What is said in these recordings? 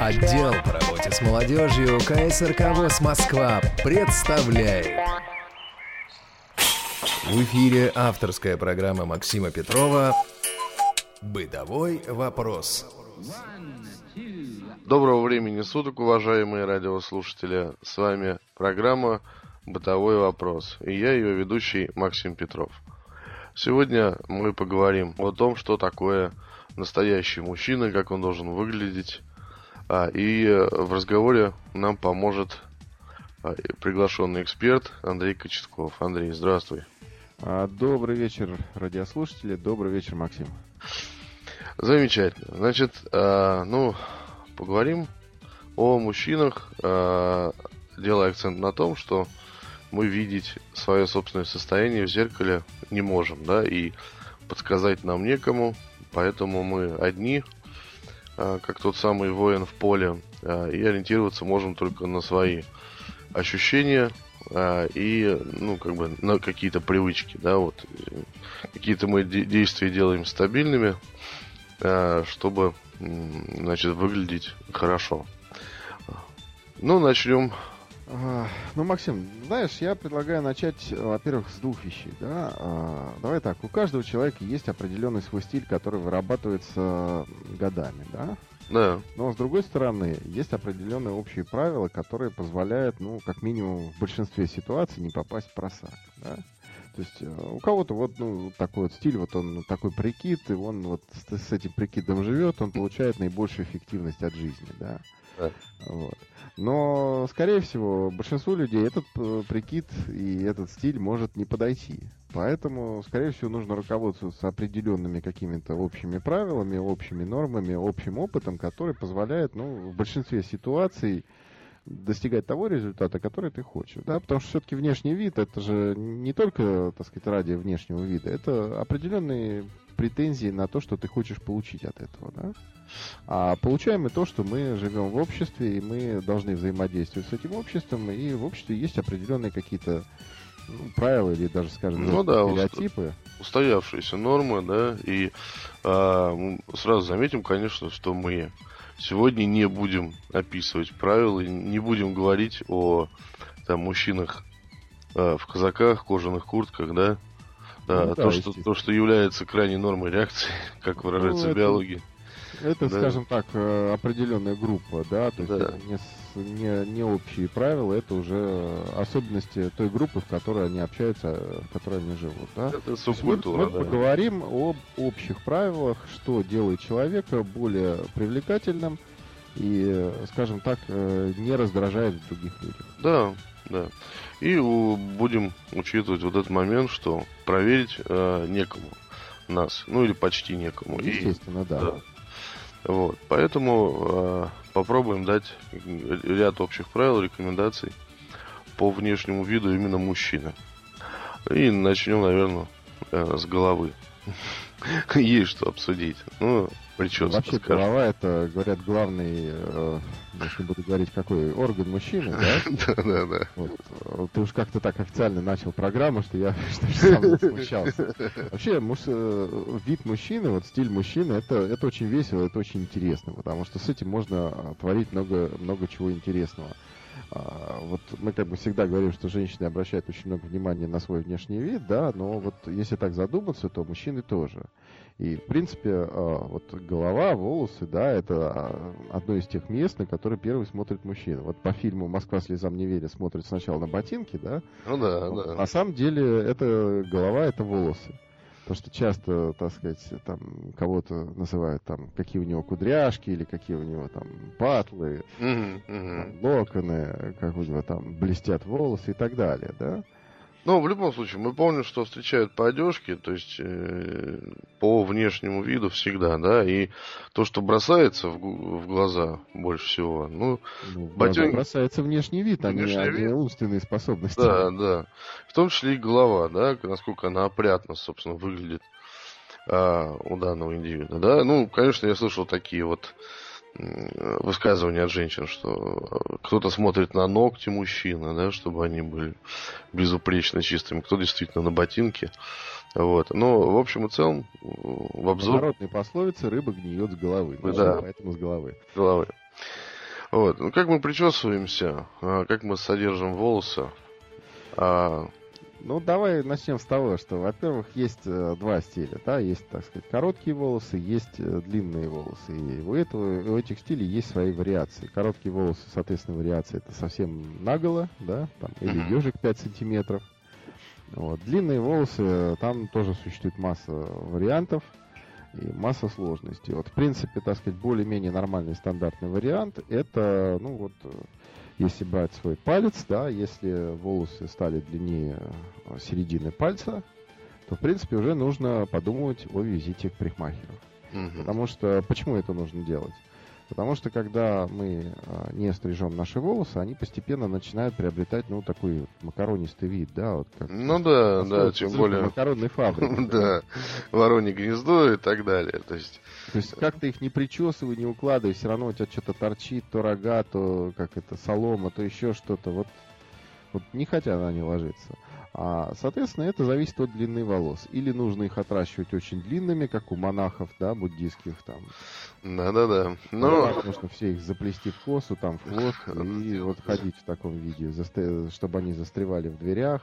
Отдел по работе с молодежью КСРК ВОЗ Москва представляет. В эфире авторская программа Максима Петрова «Бытовой вопрос». Доброго времени суток, уважаемые радиослушатели. С вами программа «Бытовой вопрос» и я ее ведущий Максим Петров. Сегодня мы поговорим о том, что такое настоящий мужчина, как он должен выглядеть. А, и э, в разговоре нам поможет а, приглашенный эксперт Андрей Кочетков. Андрей, здравствуй. А, добрый вечер, радиослушатели. Добрый вечер, Максим. Замечательно. Значит, ну, поговорим о мужчинах, делая акцент на том, что мы видеть свое собственное состояние в зеркале не можем, да, и подсказать нам некому, поэтому мы одни, а, как тот самый воин в поле, а, и ориентироваться можем только на свои ощущения а, и, ну, как бы на какие-то привычки, да, вот какие-то мы действия делаем стабильными, чтобы, значит, выглядеть хорошо. Ну, начнем ну, Максим, знаешь, я предлагаю начать, во-первых, с двух вещей. Да? А, давай так, у каждого человека есть определенный свой стиль, который вырабатывается годами, да? Да. Но с другой стороны, есть определенные общие правила, которые позволяют, ну, как минимум, в большинстве ситуаций не попасть в просак, да? То есть э, у кого-то вот ну, такой вот стиль, вот он такой прикид, и он вот с, с этим прикидом живет, он получает наибольшую эффективность от жизни, да. Да. Вот. Но, скорее всего, большинству людей этот э, прикид и этот стиль может не подойти. Поэтому, скорее всего, нужно руководствоваться определенными какими-то общими правилами, общими нормами, общим опытом, который позволяет, ну, в большинстве ситуаций достигать того результата, который ты хочешь. Да? Потому что все-таки внешний вид это же не только, так сказать, ради внешнего вида, это определенные претензии на то, что ты хочешь получить от этого. Да? А получаем мы то, что мы живем в обществе, и мы должны взаимодействовать с этим обществом, и в обществе есть определенные какие-то ну, правила или даже, скажем, ну, да, стереотипы. Устоявшиеся нормы, да, и а, сразу заметим, конечно, что мы сегодня не будем описывать правила, не будем говорить о там, мужчинах а, в казаках, кожаных куртках, да, да, ну, то, да, что, то, что является крайней нормой реакции, как выражается ну, биология. Это, да. скажем так, э, определенная группа, да, то есть да. не, не, не общие правила, это уже особенности той группы, в которой они общаются, в которой они живут, да. Это субкультура, мы, мы да. поговорим об общих правилах, что делает человека более привлекательным и, скажем так, э, не раздражает других людей. Да, да. И будем учитывать вот этот момент, что проверить э, некому нас, ну или почти некому. Естественно, и, да. да. Вот, поэтому э, попробуем дать ряд общих правил, рекомендаций по внешнему виду именно мужчины. И начнем, наверное, э, с головы. Есть что обсудить. Ну, прическа, Вообще скажем. голова это, говорят, главный, э, если буду говорить, какой орган мужчины, да? Да, да, да. Вот. Ты уж как-то так официально начал программу, что я сам смущался. Вообще, э, вид мужчины, вот стиль мужчины, это, это очень весело, это очень интересно, потому что с этим можно творить много, много чего интересного. А, вот мы как бы всегда говорим, что женщины обращают очень много внимания на свой внешний вид, да, но вот если так задуматься, то мужчины тоже. И, в принципе, а, вот голова, волосы, да, это а, одно из тех мест, на которые первый смотрит мужчина. Вот по фильму «Москва слезам не верит» смотрит сначала на ботинки, да? Ну да, да. На самом деле, это голова, это волосы. Потому что часто, так сказать, там кого-то называют там, какие у него кудряшки или какие у него там патлы, mm-hmm. Там, локоны, как у него там блестят волосы и так далее, да? Ну, в любом случае, мы помним, что встречают по одежке, то есть э, по внешнему виду всегда, да, и то, что бросается в, в глаза больше всего, ну, ну ботинки... бросается внешний вид, а внешний не, вид. умственные способности. Да, да. В том числе и голова, да, насколько она опрятно, собственно, выглядит а, у данного индивида, да. Ну, конечно, я слышал такие вот высказывания от женщин, что э, кто-то смотрит на ногти мужчины, да, чтобы они были безупречно чистыми, кто действительно на ботинки. Вот. Но, в общем и целом, в обзор... Народные пословицы «рыба гниет с головы». Да. Поэтому с головы. С головы. Вот. Ну, как мы причесываемся, а, как мы содержим волосы. Ну, давай начнем с того, что, во-первых, есть э, два стиля, да, есть, так сказать, короткие волосы, есть э, длинные волосы, и у этого, у этих стилей есть свои вариации. Короткие волосы, соответственно, вариации это совсем наголо, да, там, или ежик 5 сантиметров. Вот. Длинные волосы, э, там тоже существует масса вариантов и масса сложностей. Вот, в принципе, так сказать, более-менее нормальный стандартный вариант, это, ну, вот, если брать свой палец, да, если волосы стали длиннее э, середины пальца, то, в принципе, уже нужно подумать о визите к парикмахеру. мгм. Потому что, почему это нужно делать? Потому что, когда мы а, не стрижем наши волосы, они постепенно начинают приобретать, ну, такой макаронистый вид, да, вот как... Ну да, да, тем более... Макаронной фабрики. Да, воронье гнездо и так далее. То есть, То есть, как ты их не причесывай, не укладывай, все равно у тебя что-то торчит, то рога, то как это, солома, то еще что-то. Вот, вот не хотят они ложиться. А, соответственно, это зависит от длины волос. Или нужно их отращивать очень длинными, как у монахов, да, буддийских там. да-да-да. Ну, Но, можно все их заплести в косу, там, в хвост, и вот ходить в таком виде, чтобы они застревали в дверях.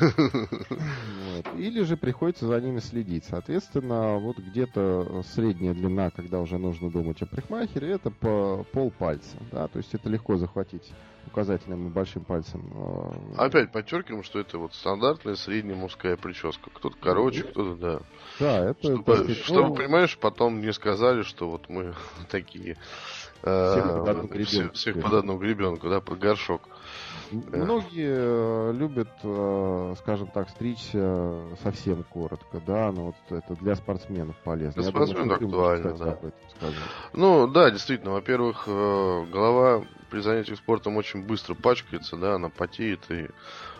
Вот. Или же приходится за ними следить. Соответственно, вот где-то средняя длина, когда уже нужно думать о парикмахере, это по пол пальца. Да? То есть это легко захватить указательным и большим пальцем. э, опять подчеркиваем, что это вот стандартная средняя мужская прическа. Кто-то короче, кто-то, да. Да, это... Чтобы, сказать, чтобы, ну, понимаешь, потом не сказали, что вот мы такие... э, Всех под одну всех под одну гребенку, да, про горшок. Многие э, любят, э, скажем так, стричься совсем коротко, да, но вот это для спортсменов полезно. Для спортсменов ты можешь, актуально, кстати, да. Ну, да, действительно, во-первых, э, голова при занятиях спортом очень быстро пачкается, да, она потеет, и э,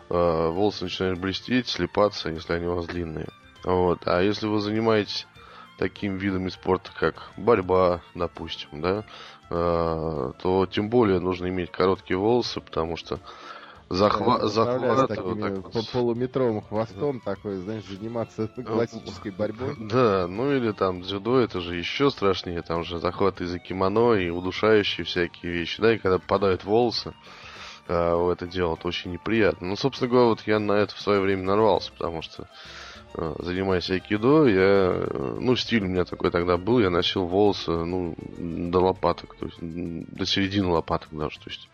волосы начинают блестеть, слепаться, если они у вас длинные. Вот. А если вы занимаетесь таким видами спорта, как борьба, допустим, да, то тем более нужно иметь короткие волосы, потому что захва- захват... такими вот так по- вот полуметровым хвостом такой, знаешь, заниматься классической борьбой. Да, ну или там дзюдо, это же еще страшнее, там же захваты из-за кимоно и удушающие всякие вещи, да, и когда попадают волосы а, в это дело, это очень неприятно. Ну, собственно говоря, вот я на это в свое время нарвался, потому что занимаясь айкидо, я, э, ну, стиль у меня такой тогда был, я носил волосы, ну, до лопаток, то есть до середины лопаток даже, то есть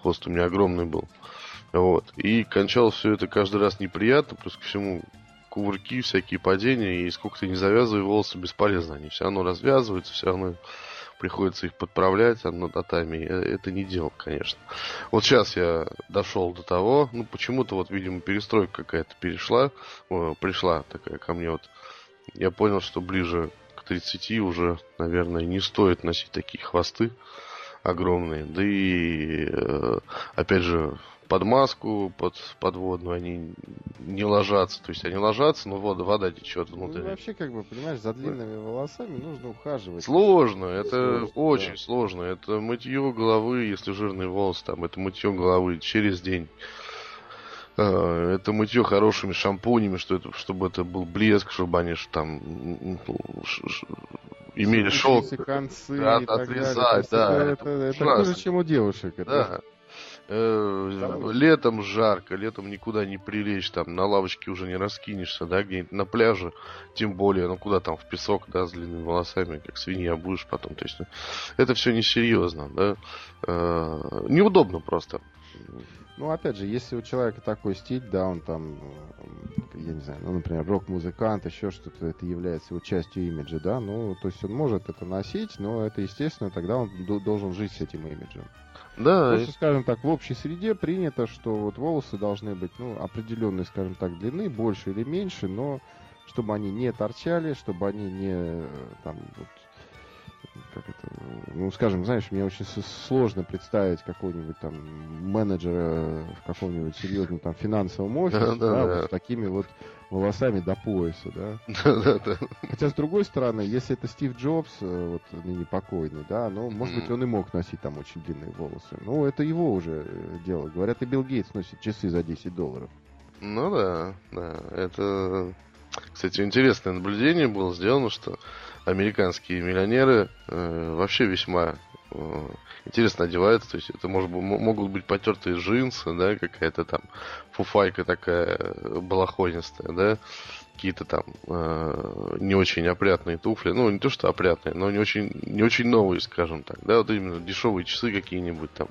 хвост у меня огромный был. Вот. И кончалось все это каждый раз неприятно, плюс ко всему кувырки, всякие падения, и сколько ты не завязывай, волосы бесполезно. Они все равно развязываются, все равно приходится их подправлять одно татами. Э, Это не дело, конечно. Вот сейчас я дошел до того, ну, почему-то вот, видимо, перестройка какая-то перешла, о, пришла такая ко мне вот. Я понял, что ближе к 30 уже, наверное, не стоит носить такие хвосты огромные. Да и, э, опять же, под маску, под подводную они не ложатся. То есть они ложатся, но вода, вода течет Ну, внутрь. вообще, как бы, понимаешь, за длинными волосами нужно ухаживать. Сложно, это Сложно, очень да. сложно. Это мытье головы, если жирный волос, там, это мытье головы через день. Э, Это мытье хорошими шампунями, что это, чтобы это был блеск, чтобы они там ну, имели шелк. Концы Да, и так отрезать, далее. Да, Это, это это- хуже, чем у девушек. это- Да. Э. Летом жарко, летом никуда не прилечь, там на лавочке уже не раскинешься, да, где-нибудь на пляже, тем более, ну куда там в песок, да, с длинными волосами, как свинья будешь потом, то есть ну, это все несерьезно, да, Э, неудобно просто. Ну, опять же, если у человека такой стиль, да, он там, э, я не знаю, ну, например, рок-музыкант, еще что-то, это является его частью имиджа, да, ну, то есть он может это носить, но это, естественно, тогда он до- должен жить с этим имиджем. Да, Просто, скажем так, в общей среде принято, что вот волосы должны быть, ну, определенной, скажем так, длины, больше или меньше, но чтобы они не торчали, чтобы они не, э, там, вот, как это, ну, скажем, знаешь, мне очень сложно представить какого-нибудь там менеджера в каком-нибудь серьезном там финансовом офисе, да, Да-да-да. вот с такими вот волосами до пояса, да. да, да, Хотя, с другой стороны, если это Стив Джобс, э, вот ныне покойный, да, ну, может быть, он и мог носить там очень длинные волосы. Ну, это его уже э, дело. Говорят, и Билл Гейтс носит часы за 10 долларов. Ну да, да. Это, кстати, интересное наблюдение было сделано, что американские миллионеры э, вообще весьма э, интересно одевается, то есть это может могут быть потертые джинсы, да, какая-то там фуфайка такая э, балахонистая, да, какие-то там э, не очень опрятные туфли, ну не то что опрятные, но не очень не очень новые, скажем так, да, вот именно дешевые часы какие-нибудь там.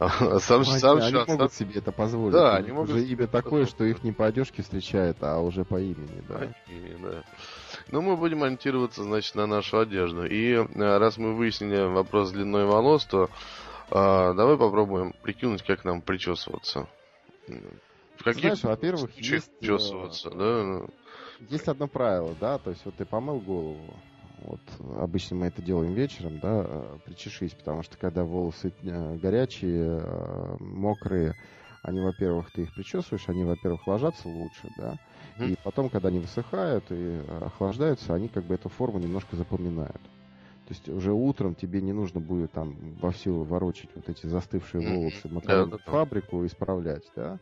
А сам, ну, сам, они, они могут себе это позволить. Да, они могут. Уже имя такое, что их не по одежке встречает, а уже по имени, да. По имени, да. Ну, мы будем ориентироваться, значит, на нашу одежду. И э, раз мы выяснили вопрос длиной волос, то э, давай попробуем прикинуть, как нам причесываться. В каких Знаешь, во-первых, есть... Э, чесываться, да? Есть одно правило, да, то есть вот ты помыл голову, вот обычно мы это делаем вечером, да, э, причешись, потому что когда волосы горячие, мокрые, они, во-первых, ты их причесываешь, они, во-первых, ложатся лучше, да, и потом, когда они высыхают и охлаждаются, они как бы эту форму немножко запоминают. То есть уже утром тебе не нужно будет там во всю ворочать вот эти застывшие волосы, mm-hmm. да, да, фабрику исправлять, да.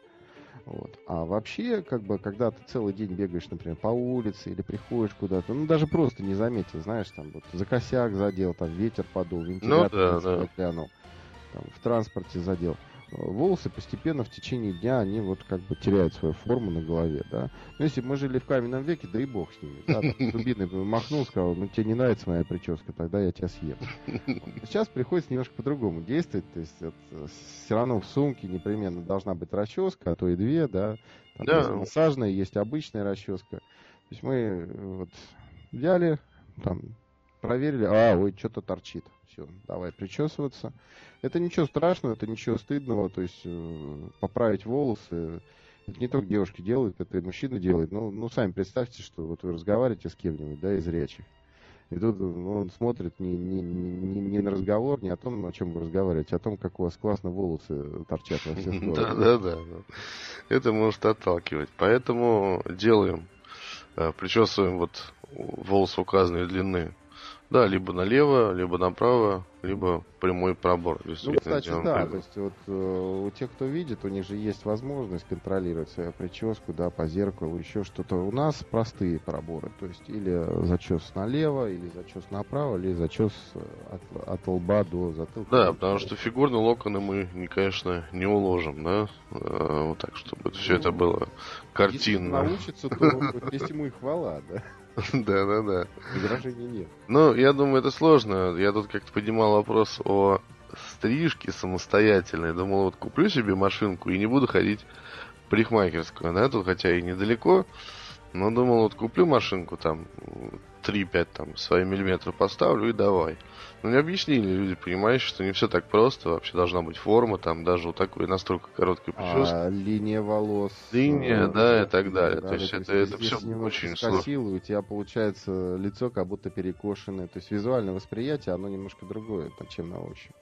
Вот. А вообще, как бы, когда ты целый день бегаешь, например, по улице или приходишь куда-то, ну, даже просто не заметил, знаешь, там, вот, за косяк задел, там, ветер подул, вентилятор ну, да, да. там, в транспорте задел волосы постепенно в течение дня, они вот как бы теряют свою форму на голове, да. Но если бы мы жили в каменном веке, да и бог с ними, да, дубиной махнул, сказал, ну тебе не нравится моя прическа, тогда я тебя съем. Сейчас приходится немножко по-другому действовать, то есть это, все равно в сумке непременно должна быть расческа, а то и две, да. Там да. есть массажная, есть обычная расческа. То есть мы вот взяли, там, проверили, а, ой, что-то торчит. Все, давай причесываться. Это ничего страшного, это ничего стыдного, то есть э, поправить волосы. Это не только девушки делают, это и мужчины делают. Ну, ну, сами представьте, что вот вы разговариваете с кем-нибудь, да, из речи. И тут он смотрит не, не, не, не на разговор, не о том, о чем вы разговариваете, а о том, как у вас классно волосы торчат во все стороны. Да, да, да. Это может отталкивать. Поэтому делаем, э, причесываем вот волосы указанной длины да, либо налево, либо направо, либо прямой пробор. Ну, кстати, да, прямой. то есть вот э, у тех, кто видит, у них же есть возможность контролировать свою прическу, да, по зеркалу, еще что-то. У нас простые проборы, то есть или зачес налево, или зачес направо, или зачес э, от, от лба до затылка. Да, потому что фигурные локоны мы, конечно, не уложим, да, э, вот так, чтобы все это было картинно. Если научится, то есть ему и хвала, да. Да, да, да. Возражений нет. Ну, я думаю, это сложно. Я тут как-то поднимал вопрос о стрижке самостоятельной. Думал, вот куплю себе машинку и не буду ходить в парикмахерскую. Да, тут хотя и недалеко. Но думал, вот куплю машинку там 3-5 там свои миллиметры поставлю и давай. Но не объяснили люди, понимаешь, что не все так просто. Вообще должна быть форма, там даже вот такой настолько короткой прически. А, линия волос. Линия, э, да, и так далее. Да, то есть это, это все очень сложно. у тебя получается лицо как будто перекошенное. То есть визуальное восприятие, оно немножко другое, чем на ощупь.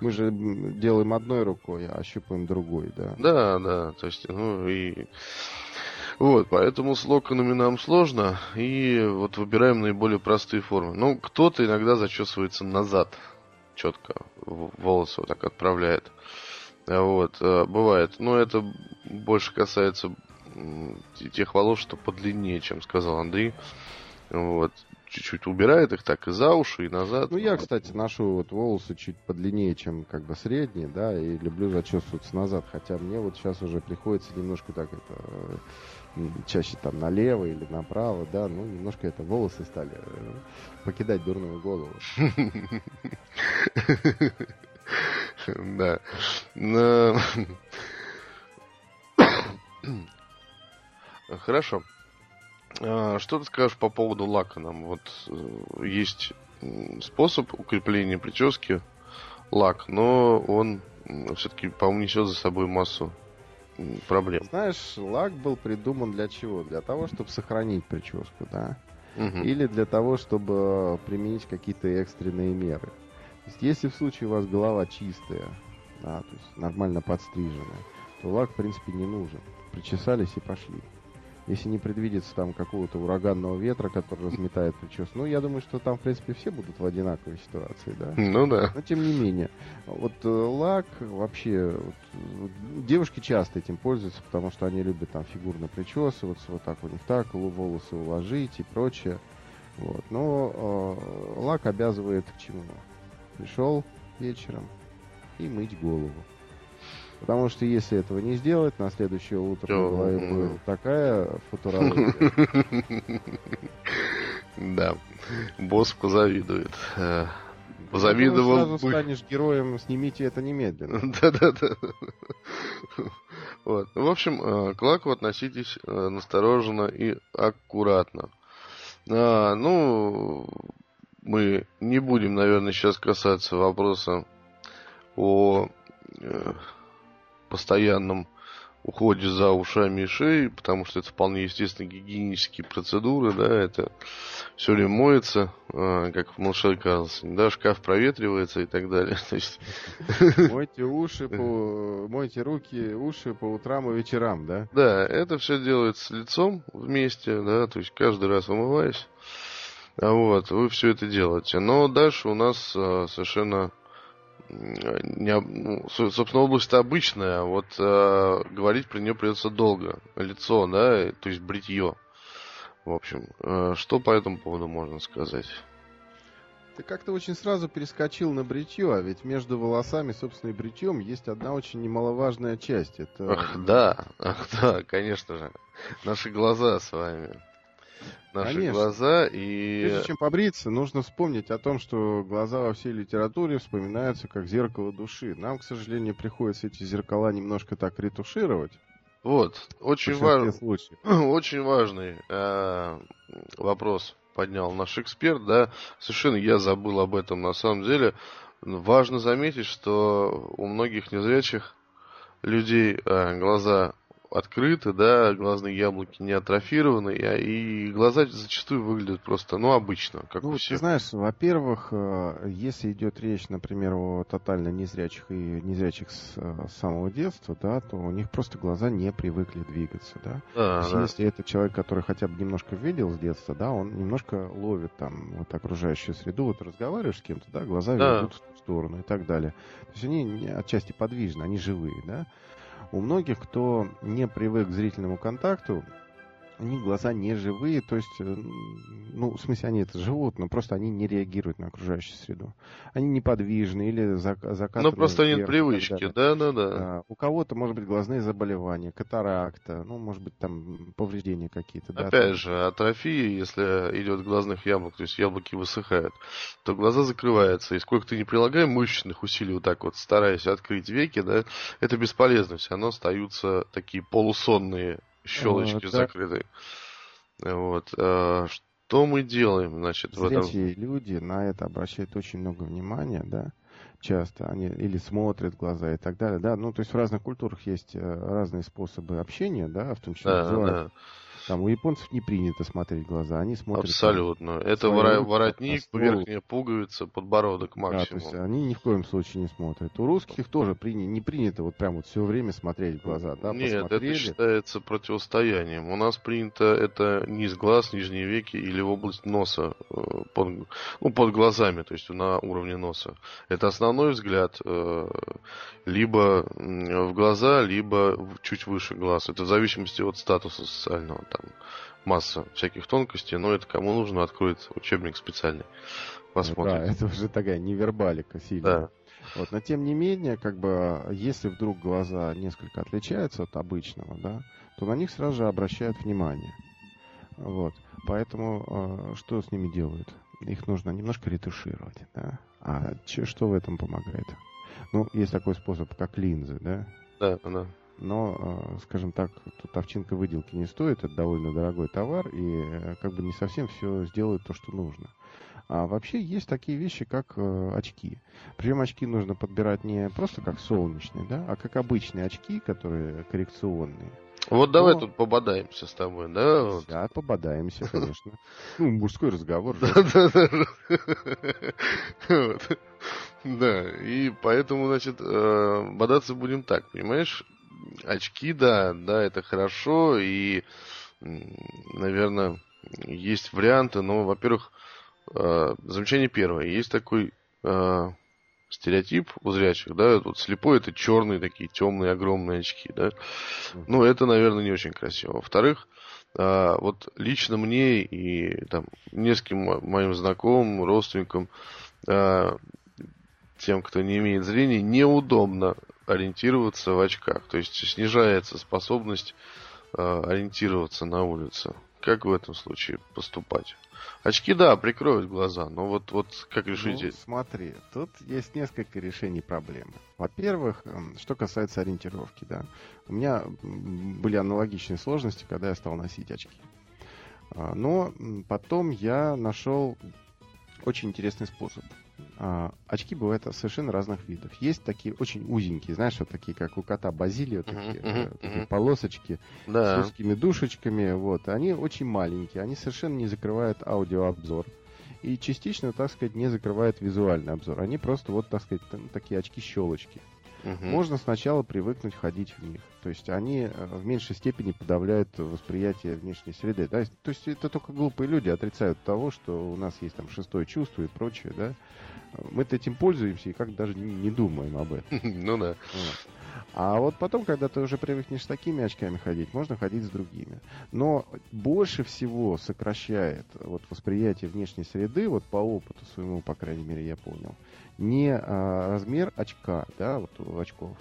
Мы же делаем одной рукой, а ощупаем другой, да. Да, да. То есть, ну и вот, поэтому с локонами нам сложно, и вот выбираем наиболее простые формы. Ну, кто-то иногда зачесывается назад, четко, волосы вот так отправляет. Вот, э, бывает. Но это больше касается тех волос, что подлиннее, чем сказал Андрей. Вот чуть-чуть убирает их так и за уши, и назад. Ну, я, кстати, ношу вот волосы чуть подлиннее, чем как бы средние, да, и люблю зачесываться назад, хотя мне вот сейчас уже приходится немножко так это чаще там налево или направо, да, ну, немножко это волосы стали э, покидать дурную голову. Да. Хорошо. А, что ты скажешь по поводу лака нам? Вот э, есть способ укрепления прически лак, но он все-таки, по-моему, несет за собой массу проблем. Знаешь, лак был придуман для чего? Для того, чтобы сохранить прическу, да? Угу. Или для того, чтобы применить какие-то экстренные меры. То есть, если в случае у вас голова чистая, да, то есть нормально подстриженная, то лак, в принципе, не нужен. Причесались и пошли если не предвидится там какого-то ураганного ветра, который разметает прическу. Ну, я думаю, что там, в принципе, все будут в одинаковой ситуации, да. Ну да. Но тем не менее. Вот э, лак вообще... Вот, девушки часто этим пользуются, потому что они любят там фигурно причесываться, вот так у них так, волосы уложить и прочее. Вот. Но э, лак обязывает к чему? Пришел, вечером и мыть голову. Потому что если этого не сделать, на следующее утро на голове будет такая футурология. Да, босс позавидует. Э, позавидовал... Ты сразу станешь героем, снимите это немедленно. Да-да-да. Вот. В общем, э, к лаку относитесь э, настороженно и аккуратно. А, ну, мы не будем, наверное, сейчас касаться вопроса о постоянном уходе за ушами и шеей, потому что это вполне естественно гигиенические процедуры, да, это все время моется, э, как в Малыше Карлсоне, да, шкаф проветривается и так далее. То есть... Мойте уши, по... мойте руки, уши по утрам и вечерам, да? Да, это все делается с лицом вместе, да, то есть каждый раз умываясь. А вот, вы все это делаете. Но дальше у нас а, совершенно не, ну, собственно, область обычная, а вот а, говорить про нее придется долго. Лицо, да, то есть бритье. В общем, а, что по этому поводу можно сказать? Ты как-то очень сразу перескочил на бритье, а ведь между волосами, собственно, и бритьем есть одна очень немаловажная часть. Это... Ах, да, ах, да, конечно же. Наши глаза с вами наши Конечно. глаза и... Прежде чем побриться, нужно вспомнить о том, что глаза во всей литературе вспоминаются как зеркало души. Нам, к сожалению, приходится эти зеркала немножко так ретушировать. Вот, очень, важ... очень важный э, вопрос поднял наш эксперт, да, совершенно я забыл об этом на самом деле. Важно заметить, что у многих незрячих людей э, глаза открыты, да, глазные яблоки не атрофированы, и глаза зачастую выглядят просто, ну, обычно, как ну, у всех. Ты знаешь, во-первых, э, если идет речь, например, о тотально незрячих и незрячих с, э, с самого детства, да, то у них просто глаза не привыкли двигаться, да. да, то есть, да. Если это человек, который хотя бы немножко видел с детства, да, он немножко ловит там вот окружающую среду, вот разговариваешь с кем-то, да, глаза да. ведут в ту сторону и так далее. То есть они отчасти подвижны, они живые, да. У многих, кто не привык к зрительному контакту, них глаза не живые, то есть, э, ну, в смысле, они это живут, но просто они не реагируют на окружающую среду. Они неподвижны или закатаны Ну, просто нет привычки, да-да-да. А, у кого-то, может быть, глазные заболевания, катаракта, ну, может быть, там повреждения какие-то. Опять да, же, атрофия, если идет глазных яблок, то есть яблоки высыхают, то глаза закрываются, и сколько ты не прилагаем мышечных усилий вот так вот, стараясь открыть веки, да, это бесполезно, все равно остаются такие полусонные щелочки вот, закрыты. Вот. А, что мы делаем, значит, в этом? люди на это обращают очень много внимания, да, часто они или смотрят в глаза и так далее, да, ну, то есть в разных культурах есть э, разные способы общения, да, в том числе да, да. Там у японцев не принято смотреть глаза, они смотрят... Абсолютно. Там, Это воротник, воротник верхняя пуговица, подбородок максимум. Да, то есть они ни в коем случае не смотрят. У русских тоже при... не принято вот прям вот все время смотреть в глаза, да, Нет, посмотрели. это считается противостоянием. У нас принято это низ глаз, нижние веки или в область носа, э, под, ну, под глазами, то есть на уровне носа. Это основной взгляд э, либо в глаза, либо чуть выше глаз. Это в зависимости от статуса социального там масса всяких тонкостей, но это кому нужно, откроет учебник специальный. Посмотрим. Да, это уже такая невербалика сильная. Да. Вот, но тем не менее, как бы, если вдруг глаза несколько отличаются от обычного, да, то на них сразу же обращают внимание. Вот. Поэтому э, что с ними делают? Их нужно немножко ретушировать, да. А че, что в этом помогает? Ну, есть такой способ, как линзы, да? Да, да но, э, скажем так, тут овчинка выделки не стоит, это довольно дорогой товар, и э, как бы не совсем все сделает то, что нужно. А вообще есть такие вещи, как э, очки. Причем очки нужно подбирать не просто как солнечные, да, а как обычные очки, которые коррекционные. Вот Но... давай тут пободаемся с тобой, да? Да, пободаемся, конечно. Ну, мужской разговор. Да, и поэтому, значит, бодаться будем так, понимаешь? Очки, да, да, это хорошо, и, наверное, есть варианты, но, во-первых, э, замечание первое, есть такой э, стереотип у зрячих, да, вот слепой это черные такие темные огромные очки, да, ну это, наверное, не очень красиво. Во-вторых, э, вот лично мне и там нескольким моим знакомым, родственникам тем, кто не имеет зрения, неудобно ориентироваться в очках. То есть снижается способность э, ориентироваться на улице. Как в этом случае поступать? Очки, да, прикроют глаза, но вот, вот как решите? Ну, смотри, тут есть несколько решений проблемы. Во-первых, что касается ориентировки, да. У меня были аналогичные сложности, когда я стал носить очки. А, но потом я нашел очень интересный способ. А, очки бывают совершенно разных видов. Есть такие очень узенькие, знаешь, вот такие, как у кота Базилио, такие, uh-huh, uh-huh, такие полосочки да. с узкими душечками. Вот. Они очень маленькие, они совершенно не закрывают аудиообзор. И частично, так сказать, не закрывают визуальный обзор. Они просто вот, так сказать, такие очки-щелочки. Угу. Можно сначала привыкнуть ходить в них. То есть они э, в меньшей степени подавляют восприятие внешней среды. Да? То есть это только глупые люди отрицают того, что у нас есть там шестое чувство и прочее, да. Мы-то этим пользуемся и как даже не, думаем об этом. Ну да. А вот потом, когда ты уже привыкнешь с такими очками ходить, можно ходить с другими. Но больше всего сокращает вот восприятие внешней среды, вот по опыту своему, по крайней мере, я понял, не а, размер очка, да, вот очков,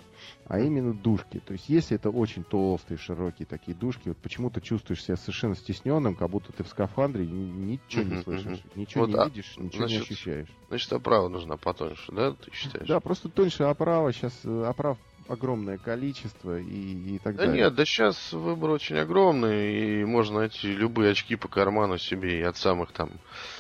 а именно дужки. То есть, если это очень толстые, широкие такие дужки, вот почему-то чувствуешь себя совершенно стесненным, как будто ты в скафандре, ничего не слышишь, ничего вот, не видишь, ничего значит, не ощущаешь. Значит, оправа нужна потоньше, да, ты считаешь? Да, просто тоньше оправа. Сейчас э, оправ огромное количество и, и так да далее. нет, да сейчас выбор очень огромный, и можно найти любые очки по карману себе и от самых там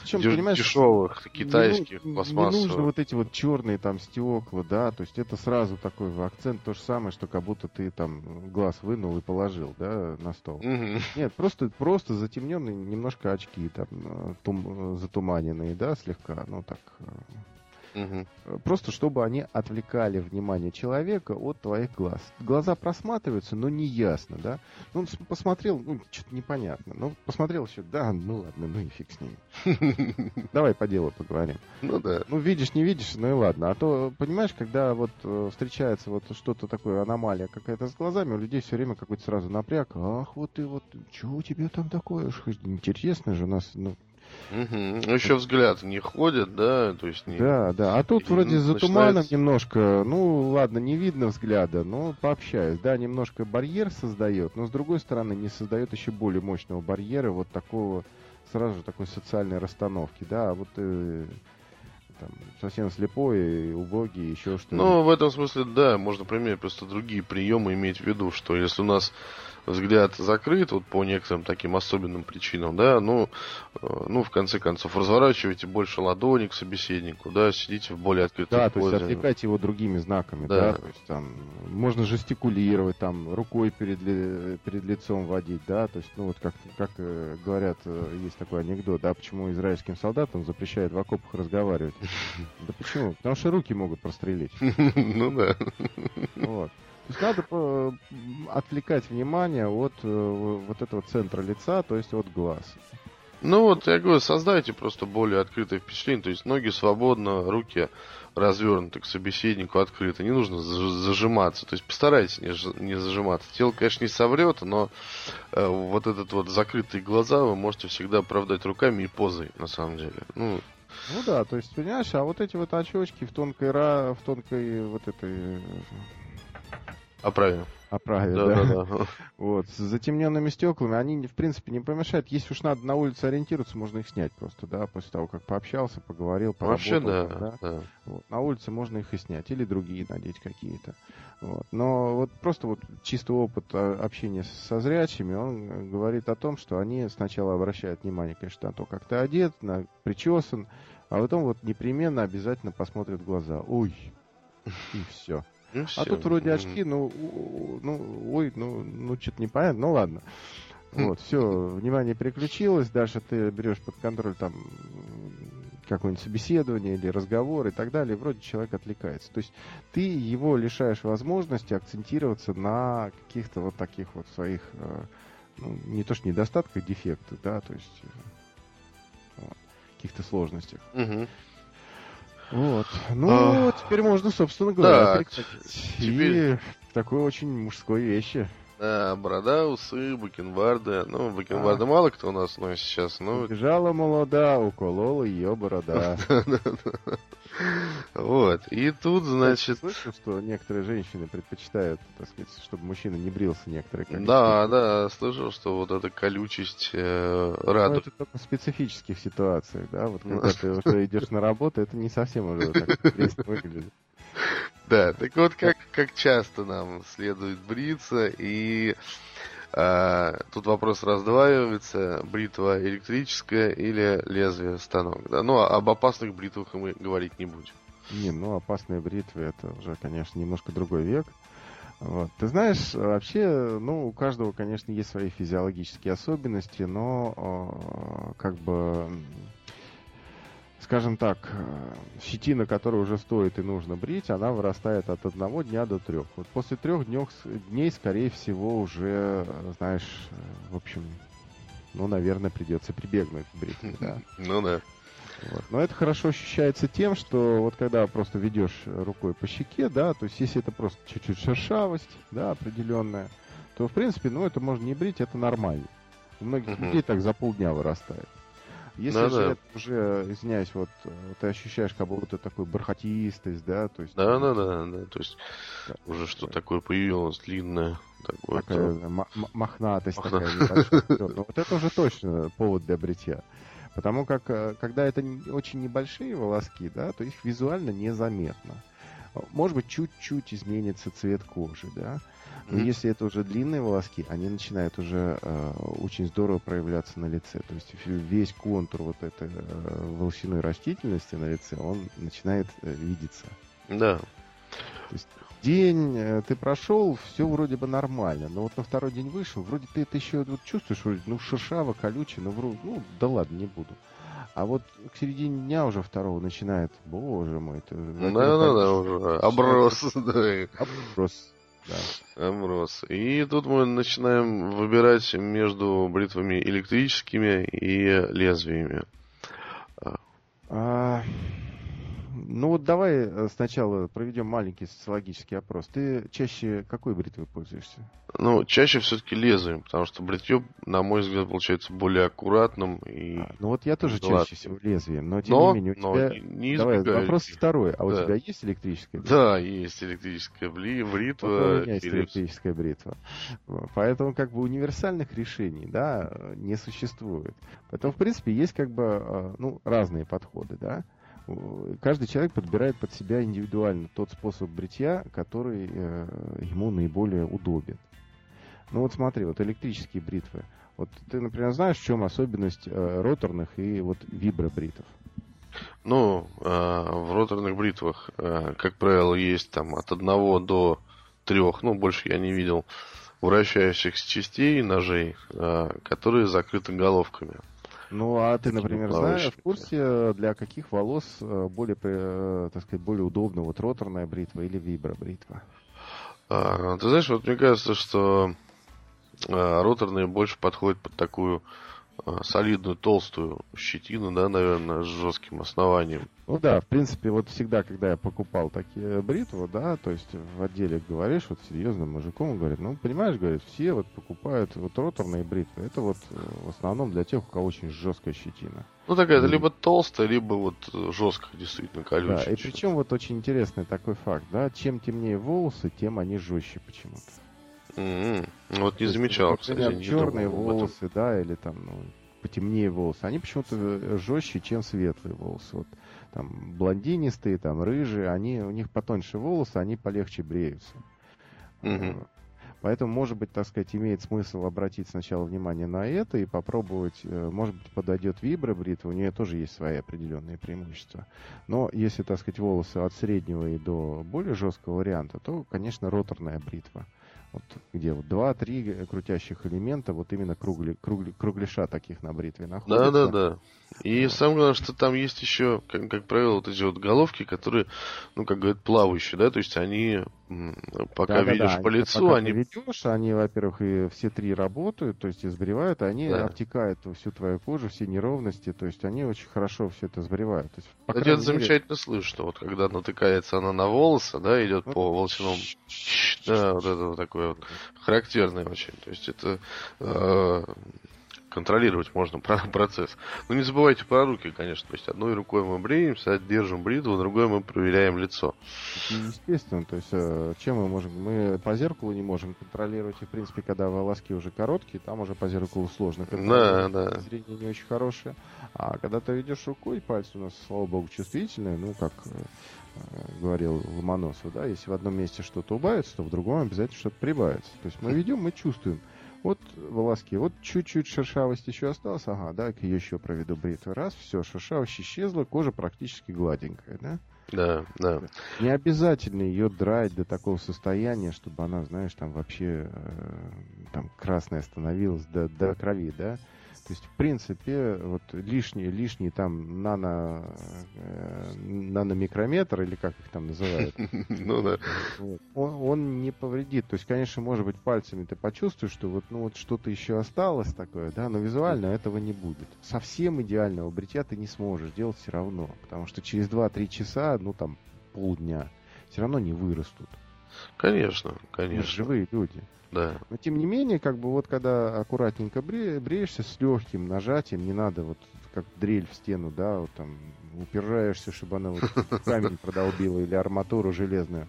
Причем, деш- дешевых, китайских, не, пластмассовых. Не нужно вот эти вот черные там стекла, да, то есть это сразу такой акцент, то же самое, что как будто ты там глаз вынул и положил, да, на стол. Угу. Нет, просто, просто затемненные немножко очки там, э, тум, затуманенные, да, слегка, ну так, э, Угу. Просто чтобы они отвлекали внимание человека от твоих глаз. Глаза просматриваются, но не ясно, да? Ну, посмотрел, ну, что-то непонятно. Ну, посмотрел еще, да, ну ладно, ну и фиг с ним. Давай по делу поговорим. Ну да. Ну, видишь, не видишь, ну и ладно. А то, понимаешь, когда вот э, встречается вот что-то такое, аномалия какая-то с глазами, у людей все время какой-то сразу напряг. Ах, вот ты вот, что у тебя там такое? Интересно же у нас, ну, Угу. Еще взгляд не ходит, да, то есть не... Да, да. А тут и вроде за туманом немножко, ну ладно, не видно взгляда, но пообщаюсь, да, немножко барьер создает, но с другой стороны не создает еще более мощного барьера, вот такого сразу же такой социальной расстановки, да, а вот э, там, совсем слепой, убогий, еще что-то. Ну, в этом смысле, да, можно применять просто другие приемы, иметь в виду, что если у нас взгляд закрыт, вот по некоторым таким особенным причинам, да, ну, э, ну, в конце концов, разворачивайте больше ладони к собеседнику, да, сидите в более открытой да, позе. Да, то есть отвлекайте его другими знаками, да. да, то есть там можно жестикулировать, там, рукой перед, ли, перед лицом водить, да, то есть, ну, вот как, как э, говорят, э, есть такой анекдот, да, почему израильским солдатам запрещают в окопах разговаривать. Да почему? Потому что руки могут прострелить. Ну да. Вот. То есть надо э, отвлекать внимание от э, вот этого центра лица, то есть от глаз. Ну вот, я говорю, создайте просто более открытое впечатление. То есть ноги свободно, руки развернуты к собеседнику открыто. Не нужно зажиматься. То есть постарайтесь не, не зажиматься. Тело, конечно, не соврет, но э, вот этот вот закрытые глаза вы можете всегда оправдать руками и позой, на самом деле. Ну, ну да, то есть, понимаешь, а вот эти вот очечки в тонкой, ра, в тонкой вот этой Оправе. Оправе, да. да. да, да. Вот, с затемненными стеклами, они, в принципе, не помешают. Если уж надо на улице ориентироваться, можно их снять просто, да, после того, как пообщался, поговорил, поработал. Вообще, да. да? да. Вот, на улице можно их и снять, или другие надеть какие-то. Вот. Но вот просто вот чистый опыт а, общения со зрячими, он говорит о том, что они сначала обращают внимание, конечно, на то, как ты одет, на причесан, а потом вот непременно обязательно посмотрят в глаза. Ой, и все. Ну, а тут вроде очки, ну, ну, ой, ну, ну что-то непонятно, ну ладно. Хм. Вот, все, внимание переключилось, дальше ты берешь под контроль там какое-нибудь собеседование или разговор и так далее, вроде человек отвлекается. То есть ты его лишаешь возможности акцентироваться на каких-то вот таких вот своих, э, ну, не то что недостатках, дефектах, да, то есть э, каких-то сложностях. Угу. Вот. Ну, а... теперь можно, собственно говоря, да, теперь... И такой очень мужской вещи. Да, борода, усы, бакенбарды. Ну, бакенбарды мало кто у нас носит сейчас, но... Бежала молода, уколола ее борода. Вот. И тут, значит... Слышал, что некоторые женщины предпочитают, так сказать, чтобы мужчина не брился некоторые. Да, да, слышал, что вот эта колючесть э, радует. Ну, это только в специфических ситуациях, да, вот когда ты уже идешь на работу, это не совсем уже так выглядит. Да, так вот как, как часто нам следует бриться, и а, тут вопрос раздваивается, бритва электрическая или лезвие станок. Да? Ну, об опасных бритвах мы говорить не будем. Не, ну опасные бритвы это уже, конечно, немножко другой век. Вот. Ты знаешь, вообще, ну, у каждого, конечно, есть свои физиологические особенности, но э, как бы скажем так, э, щетина, которая уже стоит и нужно брить, она вырастает от одного дня до трех. Вот после трех дней, скорее всего, уже, э, знаешь, э, в общем, ну, наверное, придется прибегнуть к бритве, да. Ну да. Вот. Но это хорошо ощущается тем, что вот когда просто ведешь рукой по щеке, да, то есть если это просто чуть-чуть шершавость, да, определенная, то, в принципе, ну, это можно не брить, это нормально. У многих людей так за полдня вырастает. Если да, же да. это уже, извиняюсь, вот ты ощущаешь как будто такую бархатистость, да, то есть... Да, да, да, да, то есть да, уже что да. такое появилось длинное. Такое, такая то... мохнатость Мохна... такая небольшая. Но ну, вот это уже точно повод для бритья. Потому как, э, когда это очень небольшие волоски, да, то их визуально незаметно. Может быть, чуть-чуть изменится цвет кожи, да. Но mm-hmm. если это уже длинные волоски, они начинают уже э, очень здорово проявляться на лице. То есть весь контур вот этой э, волосяной растительности на лице, он начинает э, видеться. Да. То есть день э, ты прошел, все вроде бы нормально, но вот на второй день вышел, вроде ты это еще вот чувствуешь, вроде, ну, шершаво, колючий, ну, вроде, ну, да ладно, не буду. А вот к середине дня уже второго начинает, боже мой, это... Да, да, да, уже оброс, да. Оброс, да. Оброс. И тут мы начинаем выбирать между бритвами электрическими и лезвиями. А, ну вот давай э, сначала проведем маленький социологический опрос. Ты чаще какой бритвой пользуешься? Ну, чаще все-таки лезвием, потому что бритье, на мой взгляд, получается более аккуратным и. А, ну вот я тоже гладким. чаще всего лезвием, но тем но, не менее у но тебя. Не давай, вопрос второй. А да. у тебя есть электрическая бритва? Да, есть электрическая бритва. Вот у меня есть электрическая бритва. Поэтому как бы универсальных решений, да, не существует. Поэтому, в принципе, есть как бы а, ну, разные подходы, да каждый человек подбирает под себя индивидуально тот способ бритья, который э, ему наиболее удобен. Ну вот смотри, вот электрические бритвы. Вот ты, например, знаешь, в чем особенность э, роторных и вот вибробритов? Ну, э, в роторных бритвах, э, как правило, есть там от одного до трех, ну, больше я не видел, вращающихся частей ножей, э, которые закрыты головками. Ну, а ты, например, знаешь, в курсе, для каких волос э, более, э, так сказать, более удобна вот роторная бритва или вибробритва? А, ты знаешь, вот мне кажется, что роторные больше подходят под такую солидную толстую щетину, да, наверное, с жестким основанием. Ну да, в принципе, вот всегда, когда я покупал такие бритвы, да, то есть в отделе говоришь вот серьезным мужиком, говорит, ну, понимаешь, говорит, все вот покупают вот роторные бритвы. Это вот э, в основном для тех, у кого очень жесткая щетина. Ну, такая, это либо толстая, либо вот жесткая, действительно, колючая. Да, и причем вот очень интересный такой факт, да, чем темнее волосы, тем они жестче почему-то. Mm-hmm. Вот не замечал, есть, например, кстати. черные волосы, да, или там, ну, потемнее волосы, они почему-то жестче, чем светлые волосы. Вот там блондинистые, там рыжие, они, у них потоньше волосы, они полегче бреются. Угу. Поэтому, может быть, так сказать, имеет смысл обратить сначала внимание на это и попробовать, э, может быть, подойдет вибробритва, у нее тоже есть свои определенные преимущества. Но если, так сказать, волосы от среднего и до более жесткого варианта, то, конечно, роторная бритва вот где вот два-три крутящих элемента, вот именно кругли, кругли, кругляша таких на бритве находятся. Да, да, да. И самое главное, что там есть еще, как, как правило, вот эти вот головки, которые, ну, как говорят, плавающие, да, то есть они пока да, видишь да, по лицу, пока они... ведешь, они, во-первых, и все три работают, то есть избревают, они да. обтекают всю твою кожу, все неровности, то есть они очень хорошо все это сбривают. То есть, по это замечательно слышно, вот когда натыкается она на волосы, да, идет вот. по волосяному Да, вот это вот такое вот характерное очень. То есть это э, контролировать можно процесс. Но не забывайте про руки, конечно. То есть одной рукой мы бреемся, держим бритву, другой мы проверяем лицо. Естественно, то есть э, чем мы можем? Мы по зеркалу не можем контролировать. И, в принципе, когда волоски уже короткие, там уже по зеркалу сложно. Да, да. Зрение не очень хорошее. А когда ты ведешь рукой, пальцы у нас, слава богу, чувствительные, ну, как э, э, говорил Ломоносов, да, если в одном месте что-то убавится, то в другом обязательно что-то прибавится. То есть мы ведем, мы чувствуем. Вот волоски, вот чуть-чуть шершавость еще осталась, ага, да, я еще проведу бритву. Раз, все, шершавость исчезла, кожа практически гладенькая, да? Да, да. Не обязательно ее драть до такого состояния, чтобы она, знаешь, там вообще э, там красная становилась до, до крови, да? То есть, в принципе, вот лишний, лишний там нано, э, наномикрометр, или как их там называют, ну, да. он, он не повредит. То есть, конечно, может быть, пальцами ты почувствуешь, что вот, ну, вот что-то еще осталось такое, да, но визуально этого не будет. Совсем идеального бритья ты не сможешь делать все равно, потому что через 2-3 часа, ну, там, полдня, все равно не вырастут. Конечно, конечно. Мы живые люди. Да. Но тем не менее, как бы вот когда аккуратненько бре, бреешься с легким нажатием, не надо вот как дрель в стену, да, вот там упираешься, чтобы она вот камень продолбила или арматуру железную.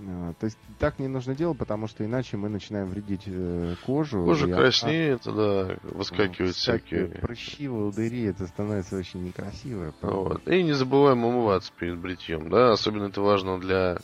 А, то есть так не нужно делать, потому что иначе мы начинаем вредить э, кожу. Кожа краснеет, она, да, выскакивают всякие. Прыщи, волдыри, это становится очень некрасиво. Вот. И не забываем умываться перед бритьем, да, особенно это важно для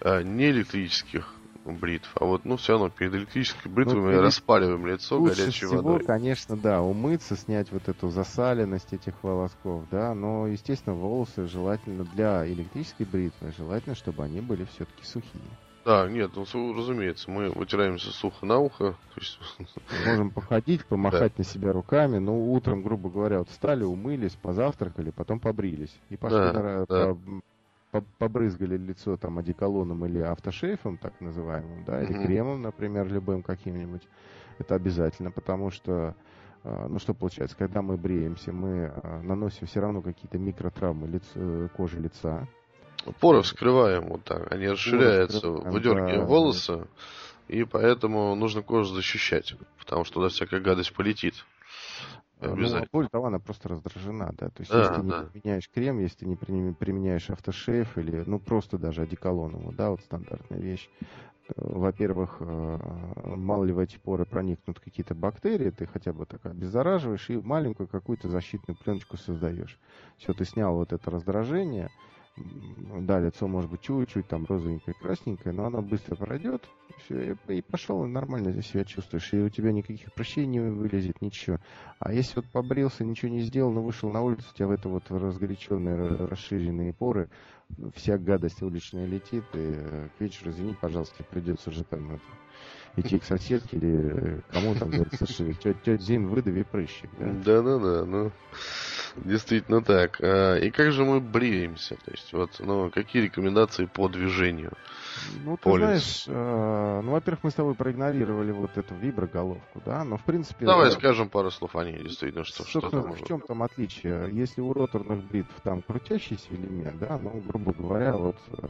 э, неэлектрических бритв. А вот, ну, все равно перед электрической бритвой ну, мы перед... распариваем лицо Лучше горячей всего, водой. конечно, да, умыться, снять вот эту засаленность этих волосков, да, но, естественно, волосы желательно для электрической бритвы, желательно, чтобы они были все-таки сухие. Да, нет, ну, разумеется, мы вытираемся сухо на ухо. Есть... Можем походить, помахать да. на себя руками, но утром, грубо говоря, вот встали, умылись, позавтракали, потом побрились. И пошли да, на, да. По, побрызгали лицо там одеколоном или автошейфом, так называемым, да, или mm-hmm. кремом, например, любым каким-нибудь, это обязательно, потому что, а, ну что получается, когда мы бреемся, мы а, наносим все равно какие-то микротравмы лица, кожи лица. Поры вскрываем вот так, они расширяются, выдергиваем да, волосы, и поэтому нужно кожу защищать, потому что туда всякая гадость полетит. Э, ну, более того, она просто раздражена, да. То есть, да, если ты да. не применяешь крем, если ты не применяешь автошейф или, ну, просто даже одеколоном, да, вот стандартная вещь. Во-первых, э, мало ли в эти поры проникнут какие-то бактерии, ты хотя бы так обеззараживаешь и маленькую какую-то защитную пленочку создаешь. Все, ты снял вот это раздражение, да, лицо может быть чуть-чуть там розовенькое, красненькое, но оно быстро пройдет, все, и, и пошел, нормально здесь себя чувствуешь, и у тебя никаких прыщей не вылезет, ничего. А если вот побрился, ничего не сделал, но вышел на улицу, у тебя в это вот разгоряченные, расширенные поры, вся гадость уличная летит, и э, к вечеру, извини, пожалуйста, придется уже там это, идти к соседке или э, кому там говорится, что тетя Зин, выдави прыщик. Да-да-да, ну, действительно так. А, и как же мы бреемся? То есть, вот, ну, какие рекомендации по движению? Ну, ты знаешь, э, ну, во-первых, мы с тобой проигнорировали вот эту виброголовку, да, но в принципе... Давай скажем пару слов о ней, действительно, что, что там В чем там отличие? Если у роторных бритв там крутящийся элемент, да, ну, грубо говоря, вот э,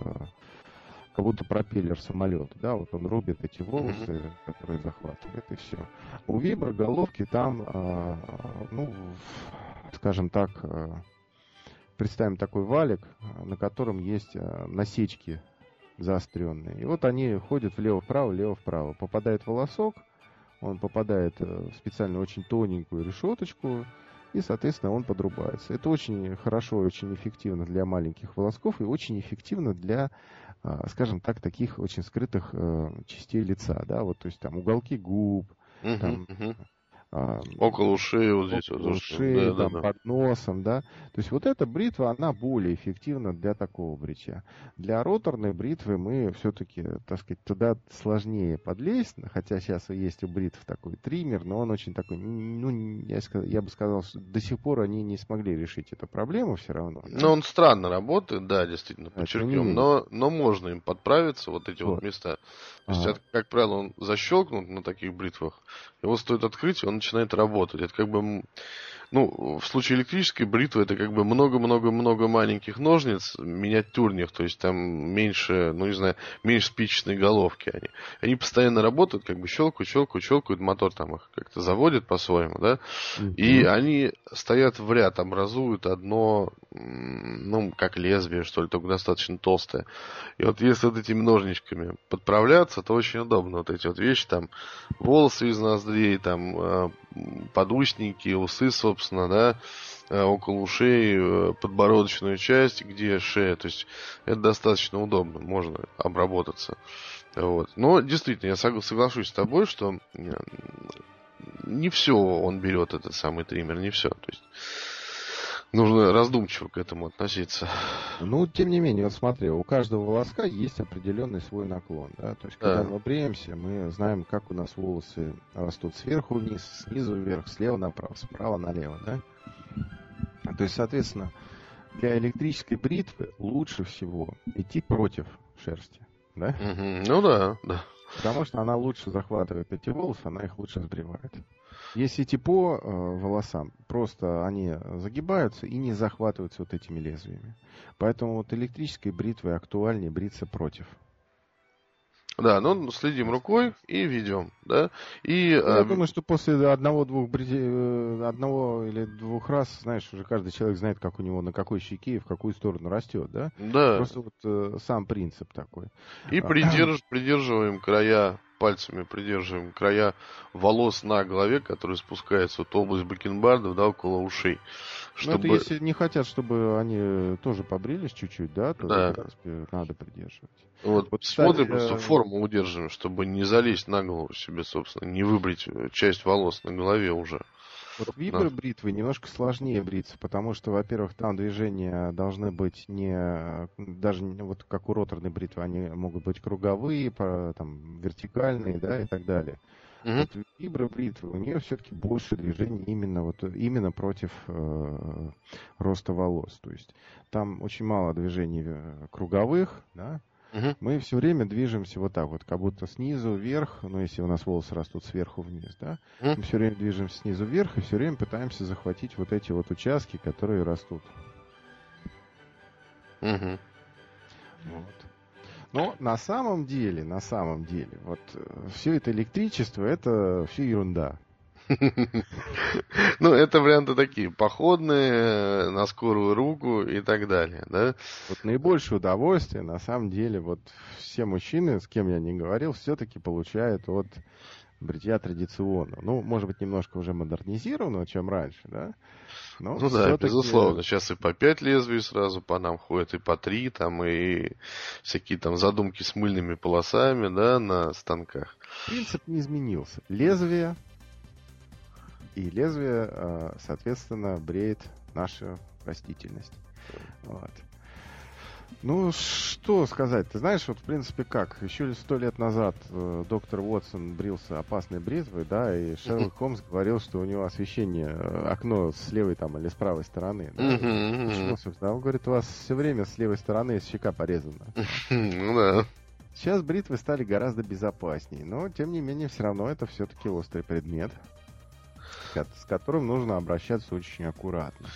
как будто пропеллер самолета, да, вот он рубит эти волосы, mm-hmm. которые захватывает, и все. У виброголовки там, э, ну, скажем так, э, представим такой валик, на котором есть э, насечки заостренные. И вот они ходят влево-вправо, влево-вправо. Попадает волосок, он попадает э, в специально очень тоненькую решеточку, и, соответственно, он подрубается. Это очень хорошо, очень эффективно для маленьких волосков и очень эффективно для, скажем так, таких очень скрытых э, частей лица, да, вот, то есть там уголки губ, uh-huh, там, uh-huh. А, около ушей вот здесь. Около вот, ушей, да, там, да, да. под носом, да. То есть вот эта бритва, она более эффективна для такого бритья. Для роторной бритвы мы все-таки, так сказать, туда сложнее подлезть, хотя сейчас есть у бритв такой триммер, но он очень такой, ну, я, я бы сказал, до сих пор они не смогли решить эту проблему все равно. Но он странно работает, да, действительно, подчеркнем, но, но можно им подправиться, вот эти вот, вот места. То есть, ага. как правило, он защелкнут на таких бритвах, его стоит открыть, он начинает работать. Это как бы ну, в случае электрической бритвы это как бы много-много-много маленьких ножниц, миниатюрных, то есть там меньше, ну, не знаю, меньше спичечной головки они. Они постоянно работают, как бы щелкают, щелкают, щелкают, мотор там их как-то заводит по-своему, да, mm-hmm. и они стоят в ряд, образуют одно, ну, как лезвие, что ли, только достаточно толстое. И вот если вот этими ножничками подправляться, то очень удобно вот эти вот вещи, там, волосы из ноздрей, там, э, подушники, усы, собственно, да, э, около ушей, э, подбородочную часть, где шея. То есть это достаточно удобно, можно обработаться. Вот. Но действительно, я соглашусь с тобой, что не все он берет этот самый триммер, не все. То есть нужно раздумчиво к этому относиться. Ну, тем не менее, вот смотри, у каждого волоска есть определенный свой наклон. Да? То есть, когда да. мы бреемся, мы знаем, как у нас волосы растут сверху вниз, снизу вверх, слева направо, справа налево. Да? То есть, соответственно, для электрической бритвы лучше всего идти против шерсти. Да? Ну да, да. Потому что она лучше захватывает эти волосы, она их лучше сбривает. Если э, волосам, просто они загибаются и не захватываются вот этими лезвиями. Поэтому вот электрической бритвой актуальнее бриться против. Да, ну следим рукой и ведем, да. И, ну, я э, думаю, что после одного-двух э, одного или двух раз, знаешь, уже каждый человек знает, как у него на какой щеке и в какую сторону растет, да? Да. Просто вот э, сам принцип такой. И придерж, придерживаем края пальцами придерживаем края волос на голове, которые спускаются вот область бакенбардов, да, около ушей. Чтобы... Ну, это если не хотят, чтобы они тоже побрились чуть-чуть, да, то, да. в принципе, надо придерживать. Вот, вот смотрим, кстати, просто форму удерживаем, чтобы не залезть на голову себе, собственно, не выбрить часть волос на голове уже. Вот вибро-бритвы немножко сложнее бриться, потому что, во-первых, там движения должны быть не даже вот как у роторной бритвы, они могут быть круговые, там, вертикальные, да, и так далее. Mm-hmm. Вот вибро-бритвы, у нее все-таки больше движений именно, вот, именно против э, роста волос. То есть там очень мало движений э, круговых, да, Угу. Мы все время движемся вот так вот, как будто снизу вверх, ну если у нас волосы растут сверху вниз, да, угу. мы все время движемся снизу вверх и все время пытаемся захватить вот эти вот участки, которые растут. Угу. Вот. Но на самом деле, на самом деле, вот э, все это электричество, это все ерунда. Ну, это варианты такие, походные, на скорую руку и так далее, да? Вот наибольшее удовольствие, на самом деле, вот все мужчины, с кем я не говорил, все-таки получают от бритья традиционно. Ну, может быть, немножко уже модернизированного, чем раньше, да? Но ну да, безусловно. Сейчас и по пять лезвий сразу по нам ходят, и по три, там, и всякие там задумки с мыльными полосами, да, на станках. Принцип не изменился. Лезвие и лезвие, а, соответственно, бреет нашу растительность. Вот. Ну, что сказать? Ты знаешь, вот в принципе как? Еще сто лет назад э, доктор Уотсон брился опасной бритвой, да, и Шерлок Холмс говорил, что у него освещение, э, окно с левой там или с правой стороны. Да? Почему, собственно? Он говорит, у вас все время с левой стороны щека порезана. Ну да. Сейчас бритвы стали гораздо безопаснее, но тем не менее все равно это все-таки острый предмет с которым нужно обращаться очень аккуратно.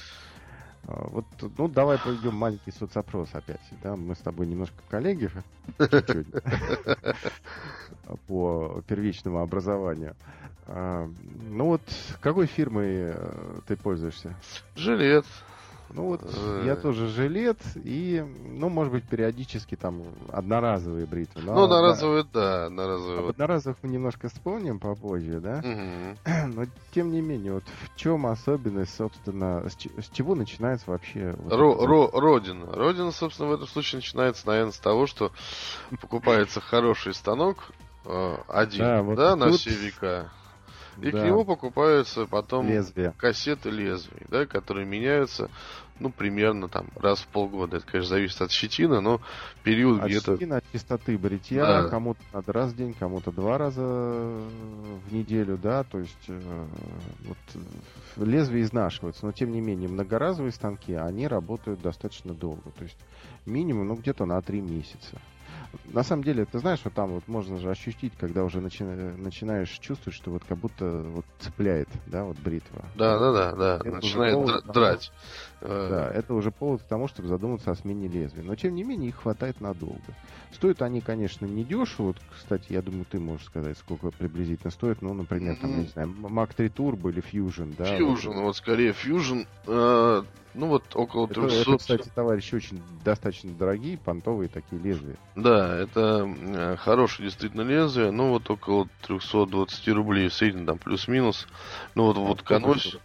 А, вот, ну, давай проведем маленький соцопрос опять. Да? Мы с тобой немножко коллеги по первичному образованию. А, ну вот, какой фирмой э, ты пользуешься? Жилет. Ну вот я тоже жилет и, ну, может быть, периодически там одноразовые бритвы. Но, ну, одноразовые, да, одноразовые. Об одноразовых мы немножко вспомним попозже, да? Угу. Но, тем не менее, вот в чем особенность, собственно, с, с чего начинается вообще... Вот ро, это... ро, родина. Родина, собственно, в этом случае начинается, наверное, с того, что покупается хороший станок, э, один, да, вот да на все века. И да. к нему покупаются потом Лезвия. кассеты лезвий, да, которые меняются, ну, примерно там раз в полгода. Это, конечно, зависит от щетины, но период от где-то... Щетина, от чистоты бритья, да. кому-то надо раз в день, кому-то два раза в неделю, да, то есть э, вот лезвия изнашиваются, но тем не менее многоразовые станки, они работают достаточно долго, то есть минимум, ну, где-то на три месяца. На самом деле, ты знаешь, вот там вот можно же ощутить, когда уже начи... начинаешь чувствовать, что вот как будто вот цепляет, да, вот бритва. Да, да, да, да. Это Начинает повод, драть. Да, Э, это уже повод к тому, чтобы задуматься о смене лезвия. Но тем не менее их хватает надолго. Стоят они, конечно, не дешево. Вот, кстати, я думаю, ты можешь сказать, сколько приблизительно стоит. Ну, например, там, не знаю, Mac 3 Turbo или Fusion, да. Fusion, вот. вот скорее Fusion. э, ну вот около Это, 300. это, кстати, товарищи очень достаточно дорогие, понтовые такие лезвия. Да, это э, хорошее действительно лезвие, ну вот около 320 рублей в среднем, там плюс-минус. Ну вот, вот штук?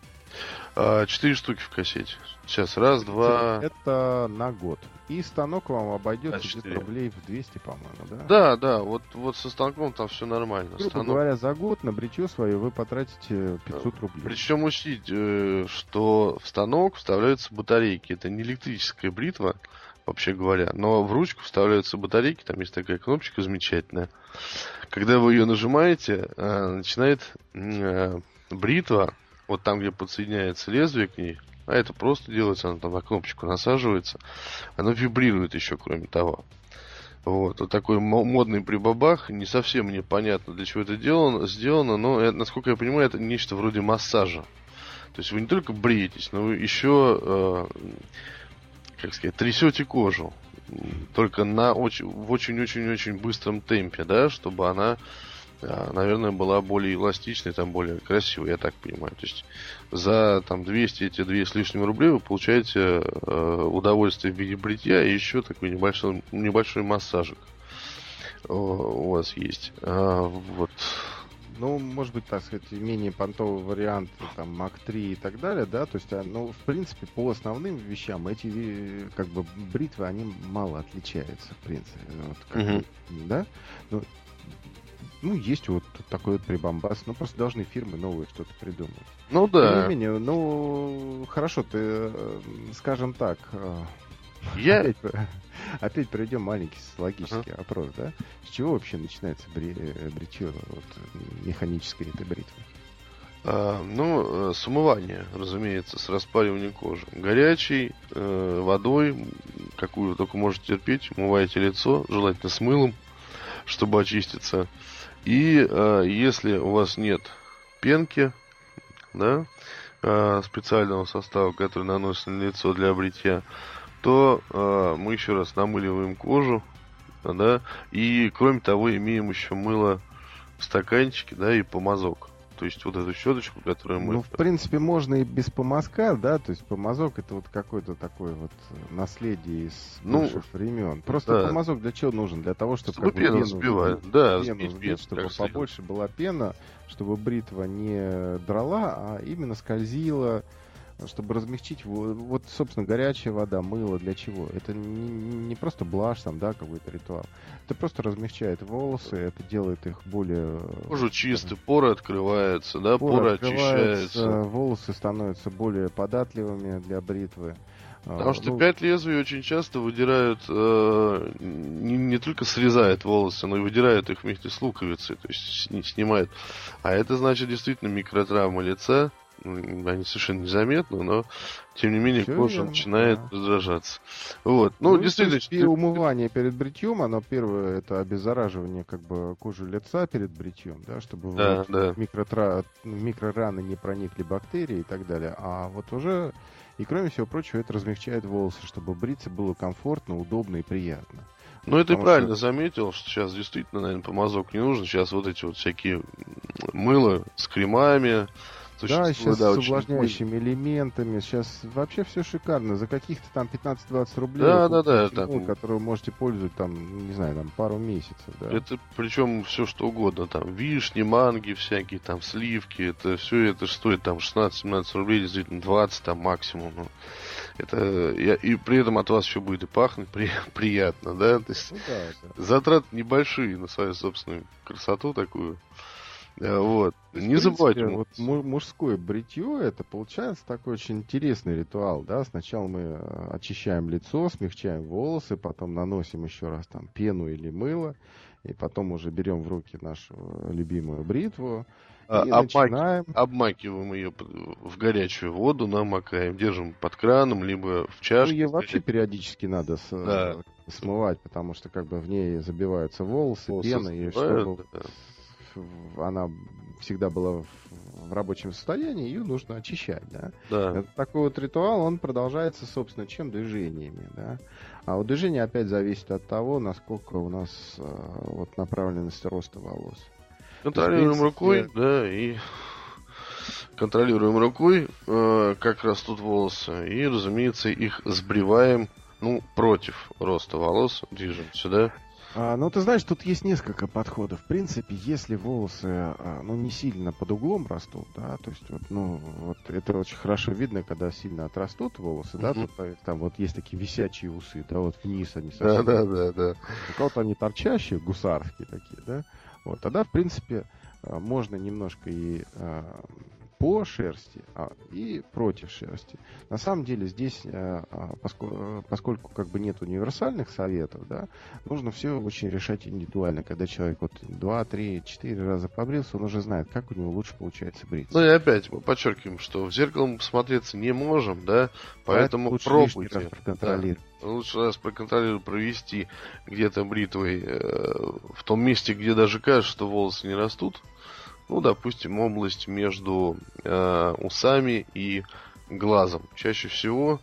а, четыре штуки в кассете. Сейчас, раз, два... Это на год. И станок вам обойдется где-то рублей в 200, по-моему, да? Да, да, вот, вот со станком там все нормально. Грубо Станок- говоря, за год на бритье свое вы потратите 500 рублей. Причем учтите, э, что в станок вставляются батарейки. Это не электрическая бритва, вообще говоря, но в ручку вставляются батарейки, там есть такая кнопочка замечательная. Когда вы ее нажимаете, э, начинает э, бритва, вот там, где подсоединяется лезвие к ней, а это просто делается, она там на кнопочку насаживается, она вибрирует еще, кроме того. Вот, вот такой мо- модный прибабах. Не совсем мне понятно, для чего это делано, сделано, но, это, насколько я понимаю, это нечто вроде массажа. То есть вы не только бреетесь, но вы еще, э, как сказать, трясете кожу. Только на очень, в очень-очень-очень быстром темпе, да, чтобы она, э, наверное, была более эластичной, там более красивой, я так понимаю. То есть за там 200 эти две с лишним рублей вы получаете э, удовольствие в виде бритья и еще такой небольшой, небольшой массажик у вас есть. А, вот. Ну, может быть, так сказать, менее понтовый вариант, там, Mac 3 и так далее, да, то есть, а, ну, в принципе, по основным вещам эти, как бы, бритвы, они мало отличаются, в принципе, вот, как бы, да, ну, ну, есть вот такой вот прибамбас, ну, просто должны фирмы новые что-то придумать. Ну Тем да. не менее, ну, хорошо, ты, э, скажем так, э, Я, опять, опять проведем маленький социологический опрос, да? С чего вообще начинается бри- э, бритье вот, механической этой бритвы? А, ну, с умывания, разумеется, с распаривания кожи. Горячей э, водой, какую вы только можете терпеть, умываете лицо, желательно с мылом, чтобы очиститься. И э, если у вас нет пенки, да, э, специального состава, который наносится на лицо для бритья, то э, мы еще раз намыливаем кожу, да, и кроме того имеем еще мыло в стаканчике, да, и помазок. То есть вот эту щеточку, которую мы... Ну, в принципе, можно и без помазка, да, то есть помазок это вот какое-то такое вот наследие из Ну, бывших времен. Просто да. помазок для чего нужен? Для того, чтобы, Чтобы как пену пену взбивать. Да, пену сбить, пену, чтобы побольше была пена, чтобы бритва не драла, а именно скользила, чтобы размягчить. во- Вот, собственно, горячая вода, мыло для чего? Это не, не просто блажь там, да, какой-то ритуал. Это просто размягчает волосы, это делает их более... Кожа чистая, поры открываются, да, поры, поры очищаются. волосы становятся более податливыми для бритвы. А, Потому что ну, пять лезвий очень часто выдирают, э, не, не только срезают волосы, но и выдирают их вместе с луковицей, то есть сни- снимают. А это значит действительно микротравма лица. Они совершенно незаметны, но тем не менее Всё кожа верно, начинает да. раздражаться. Вот. Ну, то действительно, и умывание перед бритьем, оно первое это обеззараживание как бы кожи лица перед бритьем, да, чтобы да, вот да. микротра... в микрораны не проникли бактерии и так далее. А вот уже и кроме всего прочего это размягчает волосы, чтобы бриться было комфортно, удобно и приятно. Ну, это Потому правильно что- заметил, что сейчас действительно, наверное, помазок не нужен. Сейчас вот эти вот всякие мыло с кремами. Да, существуют, сейчас с очень увлажняющими элементами. Сейчас вообще все шикарно. За каких-то там 15-20 рублей. Да, да, да, мыло, там- Которое вы можете пользовать там, не знаю, там пару месяцев. Да. Это причем все что угодно, там вишни, манги всякие, там сливки, это все это стоит там 16-17 рублей, действительно 20 там максимум. ну. это я- и при этом от вас еще будет и пахнуть при- приятно, да? То есть Ну да, да. затраты небольшие на свою собственную красоту такую. Э, Вот. Не забывайте. Вот му- мужское бритье это получается такой очень интересный ритуал, да. Сначала мы э, очищаем лицо, смягчаем волосы, потом наносим еще раз там пену или мыло, и потом уже берем в руки нашу э, любимую бритву А, и обмаки- начинаем. Обмакиваем ее в горячую воду, намокаем, держим под краном, либо в Ну, чашке. ее вообще периодически надо с, Да. смывать, потому что как бы в ней забиваются волосы, Волосы пена, и чтобы в- она всегда была в, рабочем состоянии, ее нужно очищать, да. Да. Это такой вот ритуал, он продолжается, собственно, чем движениями, да. А вот движение опять зависит от того, насколько у нас э, вот направленность роста волос. Контролируем рукой, да, и контролируем рукой, э, как растут волосы, и, разумеется, их сбриваем, ну, против роста волос, движемся, да. А, ну, ты знаешь, тут есть несколько подходов. В принципе, если волосы, а, ну, не сильно под углом растут, да, то есть, вот, ну, вот это очень хорошо видно, когда сильно отрастут волосы, да, тут, там вот есть такие висячие усы, да, вот вниз они Да, совсем. да, да, да. У кого-то они торчащие, гусарские такие, да. Вот, тогда, в принципе, а, можно немножко и по шерсти, а, и против шерсти. На самом деле здесь, а, а, поско- поскольку как бы нет универсальных советов, да, нужно все очень решать индивидуально. Когда человек вот два, три, четыре раза побрился, он уже знает, как у него лучше получается бриться. Ну и опять мы подчеркиваем, что в зеркало мы посмотреться не можем, да, поэтому лучше лишний пробуйте. раз проконтролировать. Да. Лучше раз проконтролировать, провести где-то бритвой э, в том месте, где даже кажется, что волосы не растут. Ну, допустим, область между э, усами и глазом. Чаще всего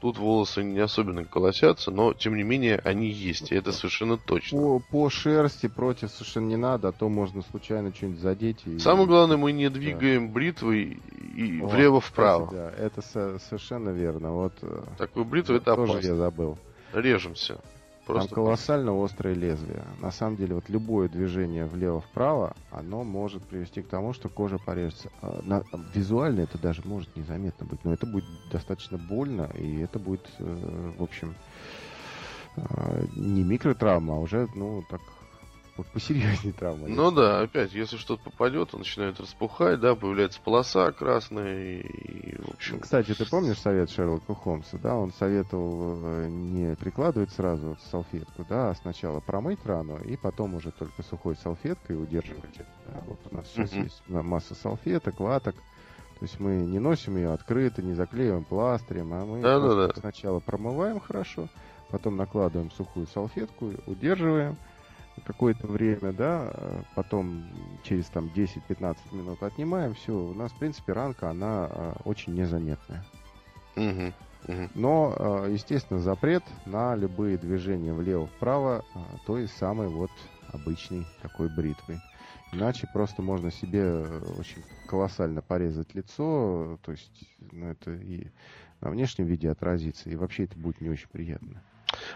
тут волосы не особенно колосятся, но тем не менее они есть, и это совершенно точно. По, по шерсти против совершенно не надо, а то можно случайно что-нибудь задеть. И... Самое главное, мы не двигаем бритвой и Вот, влево-вправо. Да, это со- совершенно верно. Вот э, Такой бритвой это тоже опасно. я забыл. Режемся. Просто Там колоссально острое лезвие. На самом деле, вот любое движение влево-вправо, оно может привести к тому, что кожа порежется. А, на- визуально это даже может незаметно быть, но это будет достаточно больно, и это будет, э, в общем, э, не микротравма, а уже, ну, так, по- посерьезнее травма. Ну да, опять, если что-то попадет, он начинает распухать, да, появляется полоса красная, и, в общем... Кстати, ты помнишь совет Шерлока Холмса, да? Он советовал э, не прикладывать сразу вот салфетку, да, а сначала промыть рану и потом уже только сухой салфеткой удерживать это. да. Вот у нас сейчас есть ма- масса салфеток, ваток. То есть мы не носим ее открыто, не заклеиваем пластырем, а мы Да-да-да. просто сначала промываем хорошо, потом накладываем сухую салфетку, удерживаем какое-то время, да, э, потом через там 10-15 минут отнимаем, все, у нас, в принципе, ранка, она э, очень незаметная. Мгм. Но, э, естественно, запрет на любые движения влево-вправо той самой вот обычной такой бритвой. Иначе просто можно себе очень колоссально порезать лицо, то есть ну, это и на внешнем виде отразится, и вообще это будет не очень приятно.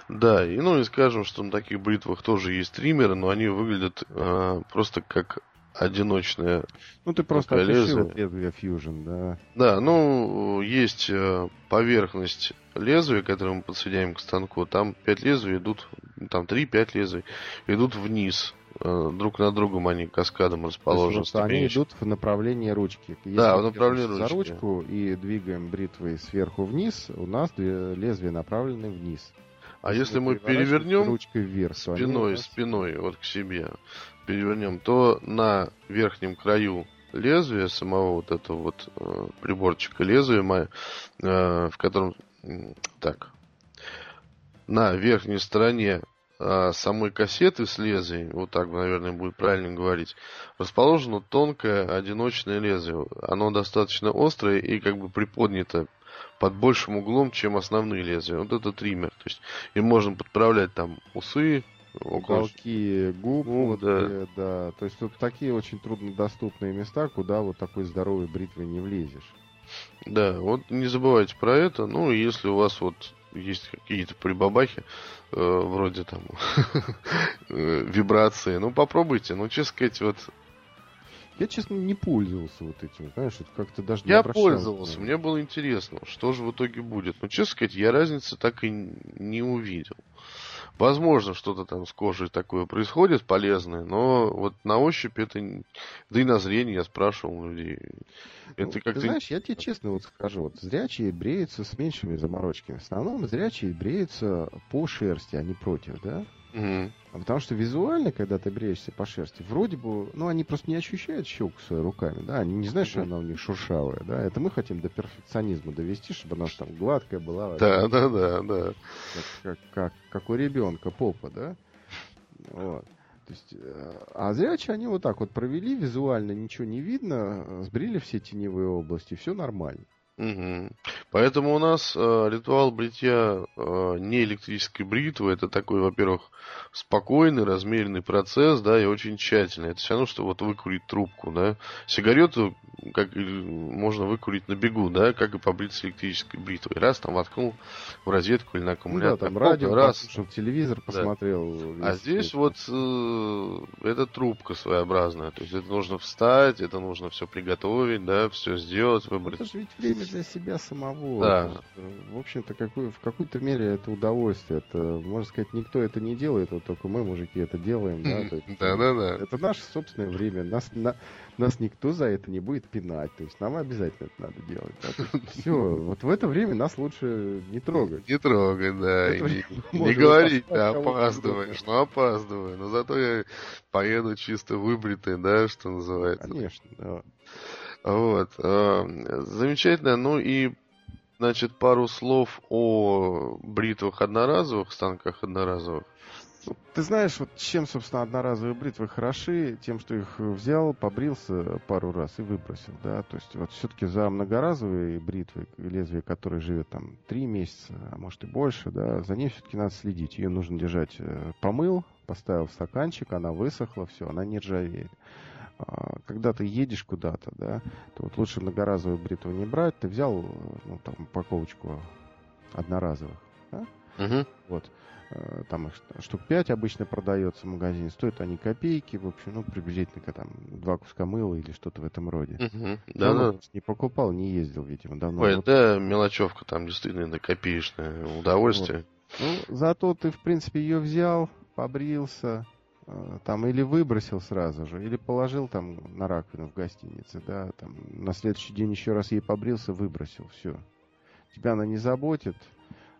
Да, и ну и скажем, что на таких бритвах тоже есть триммеры, но они выглядят э, просто как одиночные. Ну, ты просто лезвие. лезвие Fusion, да. Да, ну, есть э, поверхность лезвия, которое мы подсоединяем к станку. Там 5 лезвий идут, там 3-5 лезвий идут вниз. Э, друг над другом они каскадом То есть расположены. вот они идут в направлении ручки. Если Да, в направлении ручки. За ручку и двигаем бритвой сверху вниз, у нас лезвия направлены вниз. А если мы перевернем ручкой вверх, спиной, спиной вот к себе перевернем, то на верхнем краю лезвия самого вот этого вот э, приборчика лезвия, э, в котором так на верхней стороне э, самой кассеты с лезвием, вот так, наверное, будет правильно говорить, расположено тонкое одиночное лезвие. Оно достаточно острое и как бы приподнято под большим углом, чем основные лезвия. Вот это триммер. То есть им можно подправлять там усы, уголки губ, Ну, вот, да. да. То есть тут такие очень труднодоступные места, куда вот такой здоровой бритвой не влезешь. Да, вот не забывайте про это. Ну, если у вас вот есть какие-то прибабахи, э, вроде там э, вибрации, ну попробуйте. Ну, честно сказать, вот Я, честно, не пользовался вот этим, знаешь, это как-то даже не я пользовался, мне было интересно, что же в итоге будет. Но, честно сказать, я разницы так и не увидел. Возможно, что-то там с кожей такое происходит полезное, но вот на ощупь это... Да и на зрение я спрашивал людей. Ну, Это ты знаешь, я тебе честно вот скажу, вот зрячие бреются с меньшими заморочками. В основном зрячие бреются по шерсти, а не против, да? А потому что визуально, когда ты бреешься по шерсти, вроде бы, ну, они просто не ощущают щелку своими руками, да, они не знают, что она у них шуршавая, да, это мы хотим до перфекционизма довести, чтобы она там гладкая была, Да, да, да, да. как, как, как, как у ребенка попа, да, вот. То есть, э, а зрячие они вот так вот провели, визуально ничего не видно, сбрили все теневые области, все нормально. Мгм. Поэтому у нас э, ритуал бритья э, не электрической бритвы. Это такой, во-первых, спокойный, размеренный процесс, да, и очень тщательный. Это все равно, что вот выкурить трубку, да. Сигарету как и можно выкурить на бегу, да, как и побриться электрической бритвой. Раз там воткнул в розетку или на Ну да, аккумулятор. там радио, раз. послушал, телевизор посмотрел. А весь здесь этот- вот э, это трубка своеобразная. То есть это нужно встать, это нужно все приготовить, да, все сделать, выбрать. Это же ведь время для себя самого. Да. Э, В общем-то, какой, в какой-то мере это удовольствие. Это, можно сказать, никто это не делает, вот только мы, мужики, это делаем. Да, То есть, Да-да-да. Это наше собственное время. Нас, на- нас никто за это не будет пинать. То есть нам обязательно это надо делать. все. Вот в это время нас лучше не трогать. Не трогай, да. И не, не говорить, да, опаздываешь. Ну, опаздываю. Но зато я поеду чисто выбритый, да, что называется. Конечно. да. Вот. э, Замечательно. Ну и, значит, пару слов о бритвах одноразовых, станках одноразовых. Ты знаешь, вот чем, собственно, одноразовые бритвы хороши, тем, что их взял, побрился пару раз и выбросил, да, то есть вот все-таки за многоразовые бритвы, лезвие которое живет там три месяца, а может и больше, да, за ней все-таки надо следить, ее нужно держать, э, помыл, поставил в стаканчик, она высохла, все, она не ржавеет. А, Когда ты едешь куда-то, да, то вот лучше многоразовую бритву не брать, ты взял, ну, там, упаковочку одноразовых, Мгм. вот. Э, Там их штук 5 обычно продается в магазине. Стоят они копейки. В общем, ну, приблизительно там два куска мыла или что-то в этом роде. Мгм. Да, Да, да. Не покупал, не ездил, видимо, давно. Ой, Вот, да, мелочевка там действительно копеечное удовольствие. ну, зато ты, в принципе, ее взял, побрился, там или выбросил сразу же, или положил там на раковину в гостинице, да, там на следующий день еще раз ей побрился, выбросил, все. Тебя она не заботит,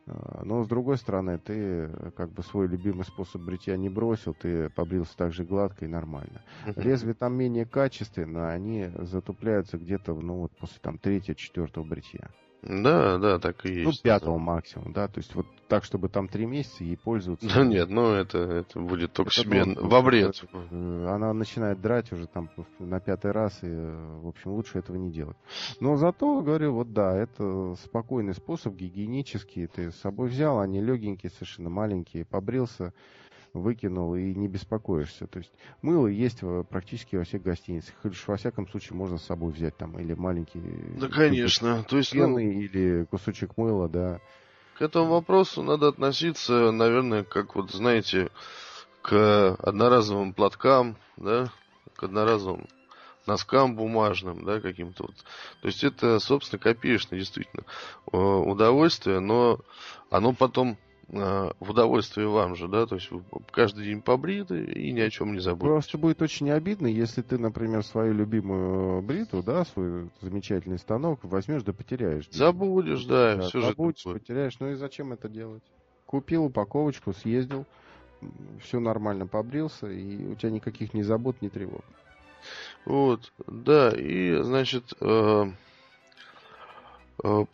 э, но с другой стороны, ты э, как бы свой любимый способ бритья не бросил, ты побрился так же гладко и нормально. Лезвия там менее качественные, они затупляются где-то, ну вот после там третьего, четвертого бритья. Да, да, так и Ну, есть. пятого максимум, да, то есть вот так, чтобы там три месяца ей пользоваться. Да нет, ну это, это будет только Это себе нонсенс. во вред. Э, Она начинает драть уже там на пятый раз, и, э, в общем, лучше этого не делать. Но зато, говорю, вот да, это спокойный способ, гигиенический. Ты с собой взял, они легенькие, совершенно маленькие, побрился, выкинул и не беспокоишься. То есть мыло есть практически во всех гостиницах. Или во всяком случае можно с собой взять там или маленький Да, кубик конечно. То есть, ну, пены или кусочек мыла, да. к этому вопросу надо относиться, наверное, как вот, знаете, к одноразовым платкам, да, к одноразовым носкам бумажным, да, каким-то вот. То есть это, собственно, копеечное действительно э, удовольствие, но оно потом э, в удовольствие вам же, да, то есть вы каждый день побриты и ни о чем не забудете. Просто будет очень обидно, если ты, например, свою любимую бритву, да, свой замечательный станок возьмешь да потеряешь. Забудешь, да, Да, все же забудешь, такое. потеряешь. Ну и зачем это делать? Купил упаковочку, съездил, все нормально побрился, и у тебя никаких ни забот, ни тревог. Вот, да, и, значит, э, э,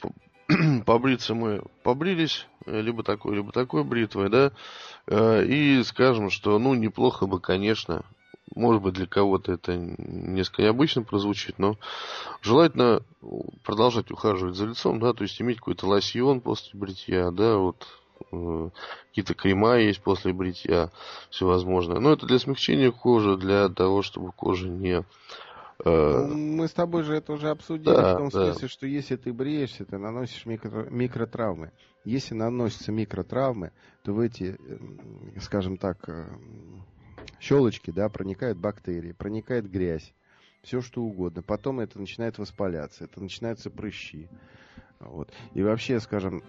побриться мы побрились, э, либо такой, либо такой бритвой, да, э, и скажем, что, ну, неплохо бы, конечно, может быть, для кого-то это несколько необычно прозвучит, но желательно продолжать ухаживать за лицом, да, то есть иметь какой-то лосьон после бритья, да, вот, э, какие-то крема есть после бритья, всевозможное. Но это для смягчения кожи, для того, чтобы кожа не... э, Ну, Мы с тобой же это уже обсудили, да, в том да. смысле, что если ты бреешься, ты наносишь микро- микротравмы. Если наносятся микротравмы, то в эти, скажем так, эм, щелочки, да, проникают бактерии, проникает грязь, все что угодно. Потом это начинает воспаляться, это начинаются прыщи. Вот. И вообще, скажем,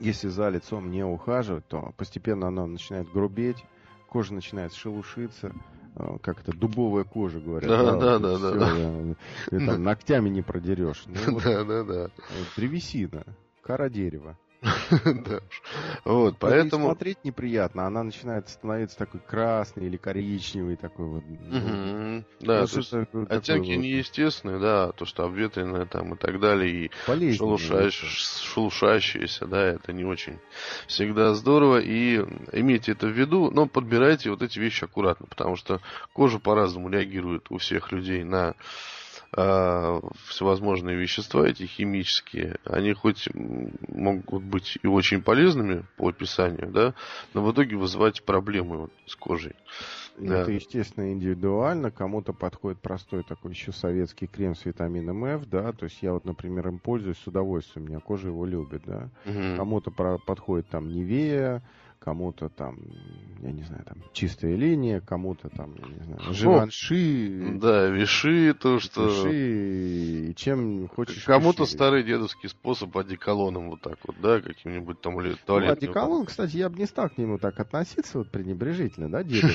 если за лицом не ухаживать, то постепенно оно начинает грубеть, кожа начинает шелушиться, э, как это, дубовая кожа, говорят. Да, вот, да, и да, всё, да, э, Ты там ногтями не продерешь. Ну, вот, Да, да, да. э, древесина, кора дерева. Да. Вот, поэтому... Смотреть неприятно, она начинает становиться такой красный или коричневый такой вот. Ну, да, оттенки неестественные, да, то, что обветренное там и так далее, и шелушающиеся, да, это не очень всегда здорово, и имейте это в виду, но подбирайте вот эти вещи аккуратно, потому что кожа по-разному реагирует у всех людей на а, всевозможные вещества, эти химические, они хоть могут быть и очень полезными по описанию, да, но в итоге вызывать проблемы вот с кожей. Это, естественно, индивидуально. Кому-то подходит простой такой еще советский крем с витамином F, да, то есть я вот, например, им пользуюсь с удовольствием, у меня кожа его любит, да. Угу. Кому-то подходит там Невея, кому-то там, я не знаю, там чистая линия, кому-то там, я не знаю, живанши. Да, виши, то, что... Виши, и чем хочешь. Кому-то старый дедовский способ одеколоном вот так вот, да, каким-нибудь там или туалетным. Ну, одеколон, кстати, я бы не стал к нему так относиться вот пренебрежительно, да, деду.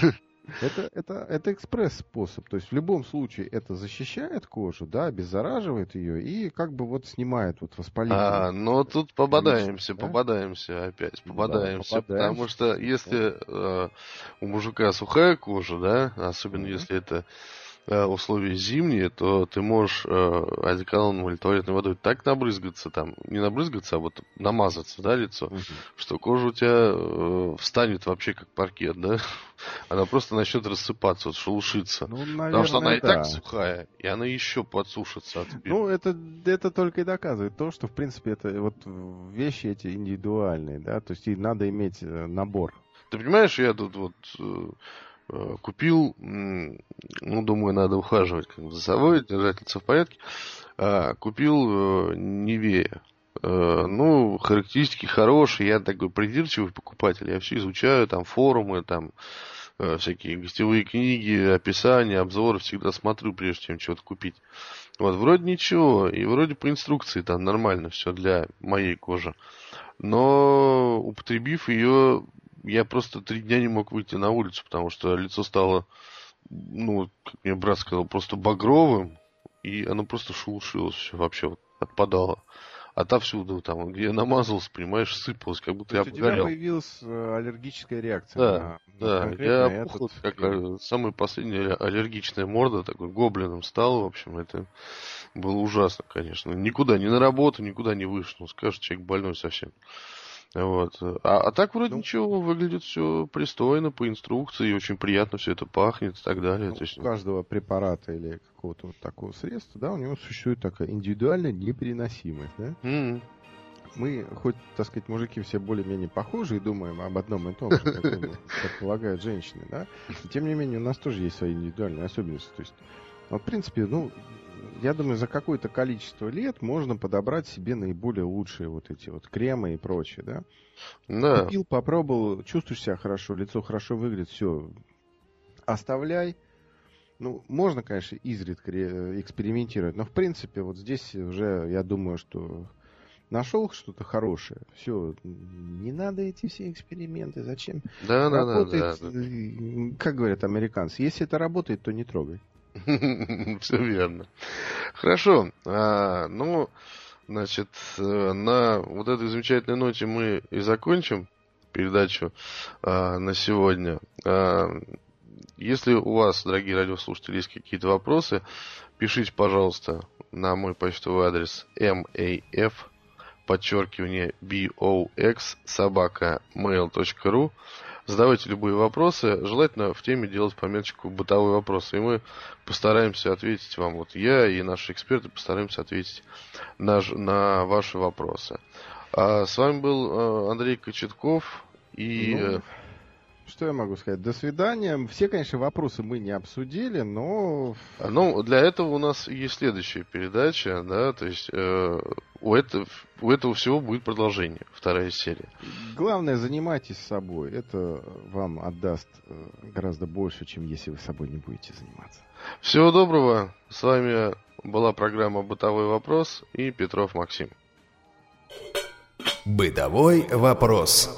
Это, это, это экспресс-способ. То есть в любом случае это защищает кожу, да, обеззараживает ее и как бы вот снимает вот воспаление. А, но тут попадаемся, да? попадаемся опять, попадаемся, да, потому что если э, у мужика сухая кожа, да, особенно mm-hmm. если это условия зимние, то ты можешь э, одеколоном или туалетной водой так набрызгаться, там, не набрызгаться, а вот намазаться, да, лицо, угу. что кожа у тебя э, встанет вообще как паркет, да? Она просто начнет рассыпаться, вот, шелушиться. Ну, наверное, Потому что она да. и так сухая, и она еще подсушится. От ну, это, это только и доказывает то, что, в принципе, это вот вещи эти индивидуальные, да, то есть и надо иметь э, набор. Ты понимаешь, я тут вот э, Э, купил, ну, думаю, надо ухаживать как бы за собой, держать лицо в порядке. А, купил э, Невея. Э, ну, характеристики хорошие, я такой придирчивый покупатель, я все изучаю, там форумы, там всякие гостевые книги, описания, обзоры всегда смотрю, прежде чем что-то купить. Вот, вроде ничего, и вроде по инструкции там нормально все для моей кожи. Но употребив ее, я просто три дня не мог выйти на улицу, потому что лицо стало, ну, как мне брат сказал, просто багровым, и оно просто шелушилось все вообще вот отпадало. Отовсюду там, где я намазался, понимаешь, сыпалось, как будто То я обгорел. У тебя появилась э, аллергическая реакция. Да, на, да, на я опухол, как крем. Э, самая последняя аллергичная морда, такой гоблином стал, в общем, это было ужасно, конечно. Никуда, ни на работу, никуда не вышел, ну, скажешь, человек больной совсем. Вот. А, а так вроде ну, ничего, выглядит все пристойно, по инструкции, очень приятно все это пахнет и так далее. Ну, То есть... У каждого препарата или какого-то вот такого средства, да, у него существует такая индивидуальная непереносимость, да? Mm-hmm. Мы, хоть, так сказать, мужики все более-менее похожи и думаем об одном и том же, как предполагают женщины, да? Тем не менее, у нас тоже есть свои индивидуальные особенности. То есть, вот, в принципе, ну, я думаю, за какое-то количество лет можно подобрать себе наиболее лучшие вот эти вот кремы и прочее, да? Да. Купил, попробовал, чувствуешь себя хорошо, лицо хорошо выглядит, все, оставляй. Ну, можно, конечно, изредка экспериментировать, но в принципе вот здесь уже, я думаю, что нашел что-то хорошее, все, не надо эти все эксперименты, зачем? Да, да, да, да. Как говорят американцы, если это работает, то не трогай. Все верно. Хорошо. А, ну, значит, э, на вот этой замечательной ноте мы и закончим передачу а, на сегодня. А, если у вас, дорогие радиослушатели, есть какие-то вопросы, пишите, пожалуйста, на мой почтовый адрес maf подчеркивание box собака mail.ru Задавайте любые вопросы. Желательно в теме делать пометочку бытовой вопрос. И мы постараемся ответить вам. Вот я и наши эксперты постараемся ответить на, на ваши вопросы. А с вами был э, Андрей Кочетков и... Ну, что я могу сказать? До свидания. Все, конечно, вопросы мы не обсудили, но... Ну, для этого у нас есть следующая передача, да, то есть э, у, этого, у этого всего будет продолжение, вторая серия. Главное, занимайтесь собой. Это вам отдаст э, гораздо больше, чем если вы собой не будете заниматься. Всего доброго. С вами была программа «Бытовой вопрос» и Петров Максим. Бытовой вопрос.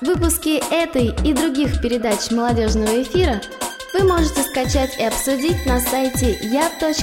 Выпуски этой и других передач молодежного эфира вы можете скачать и обсудить на сайте я.ксрк.ру.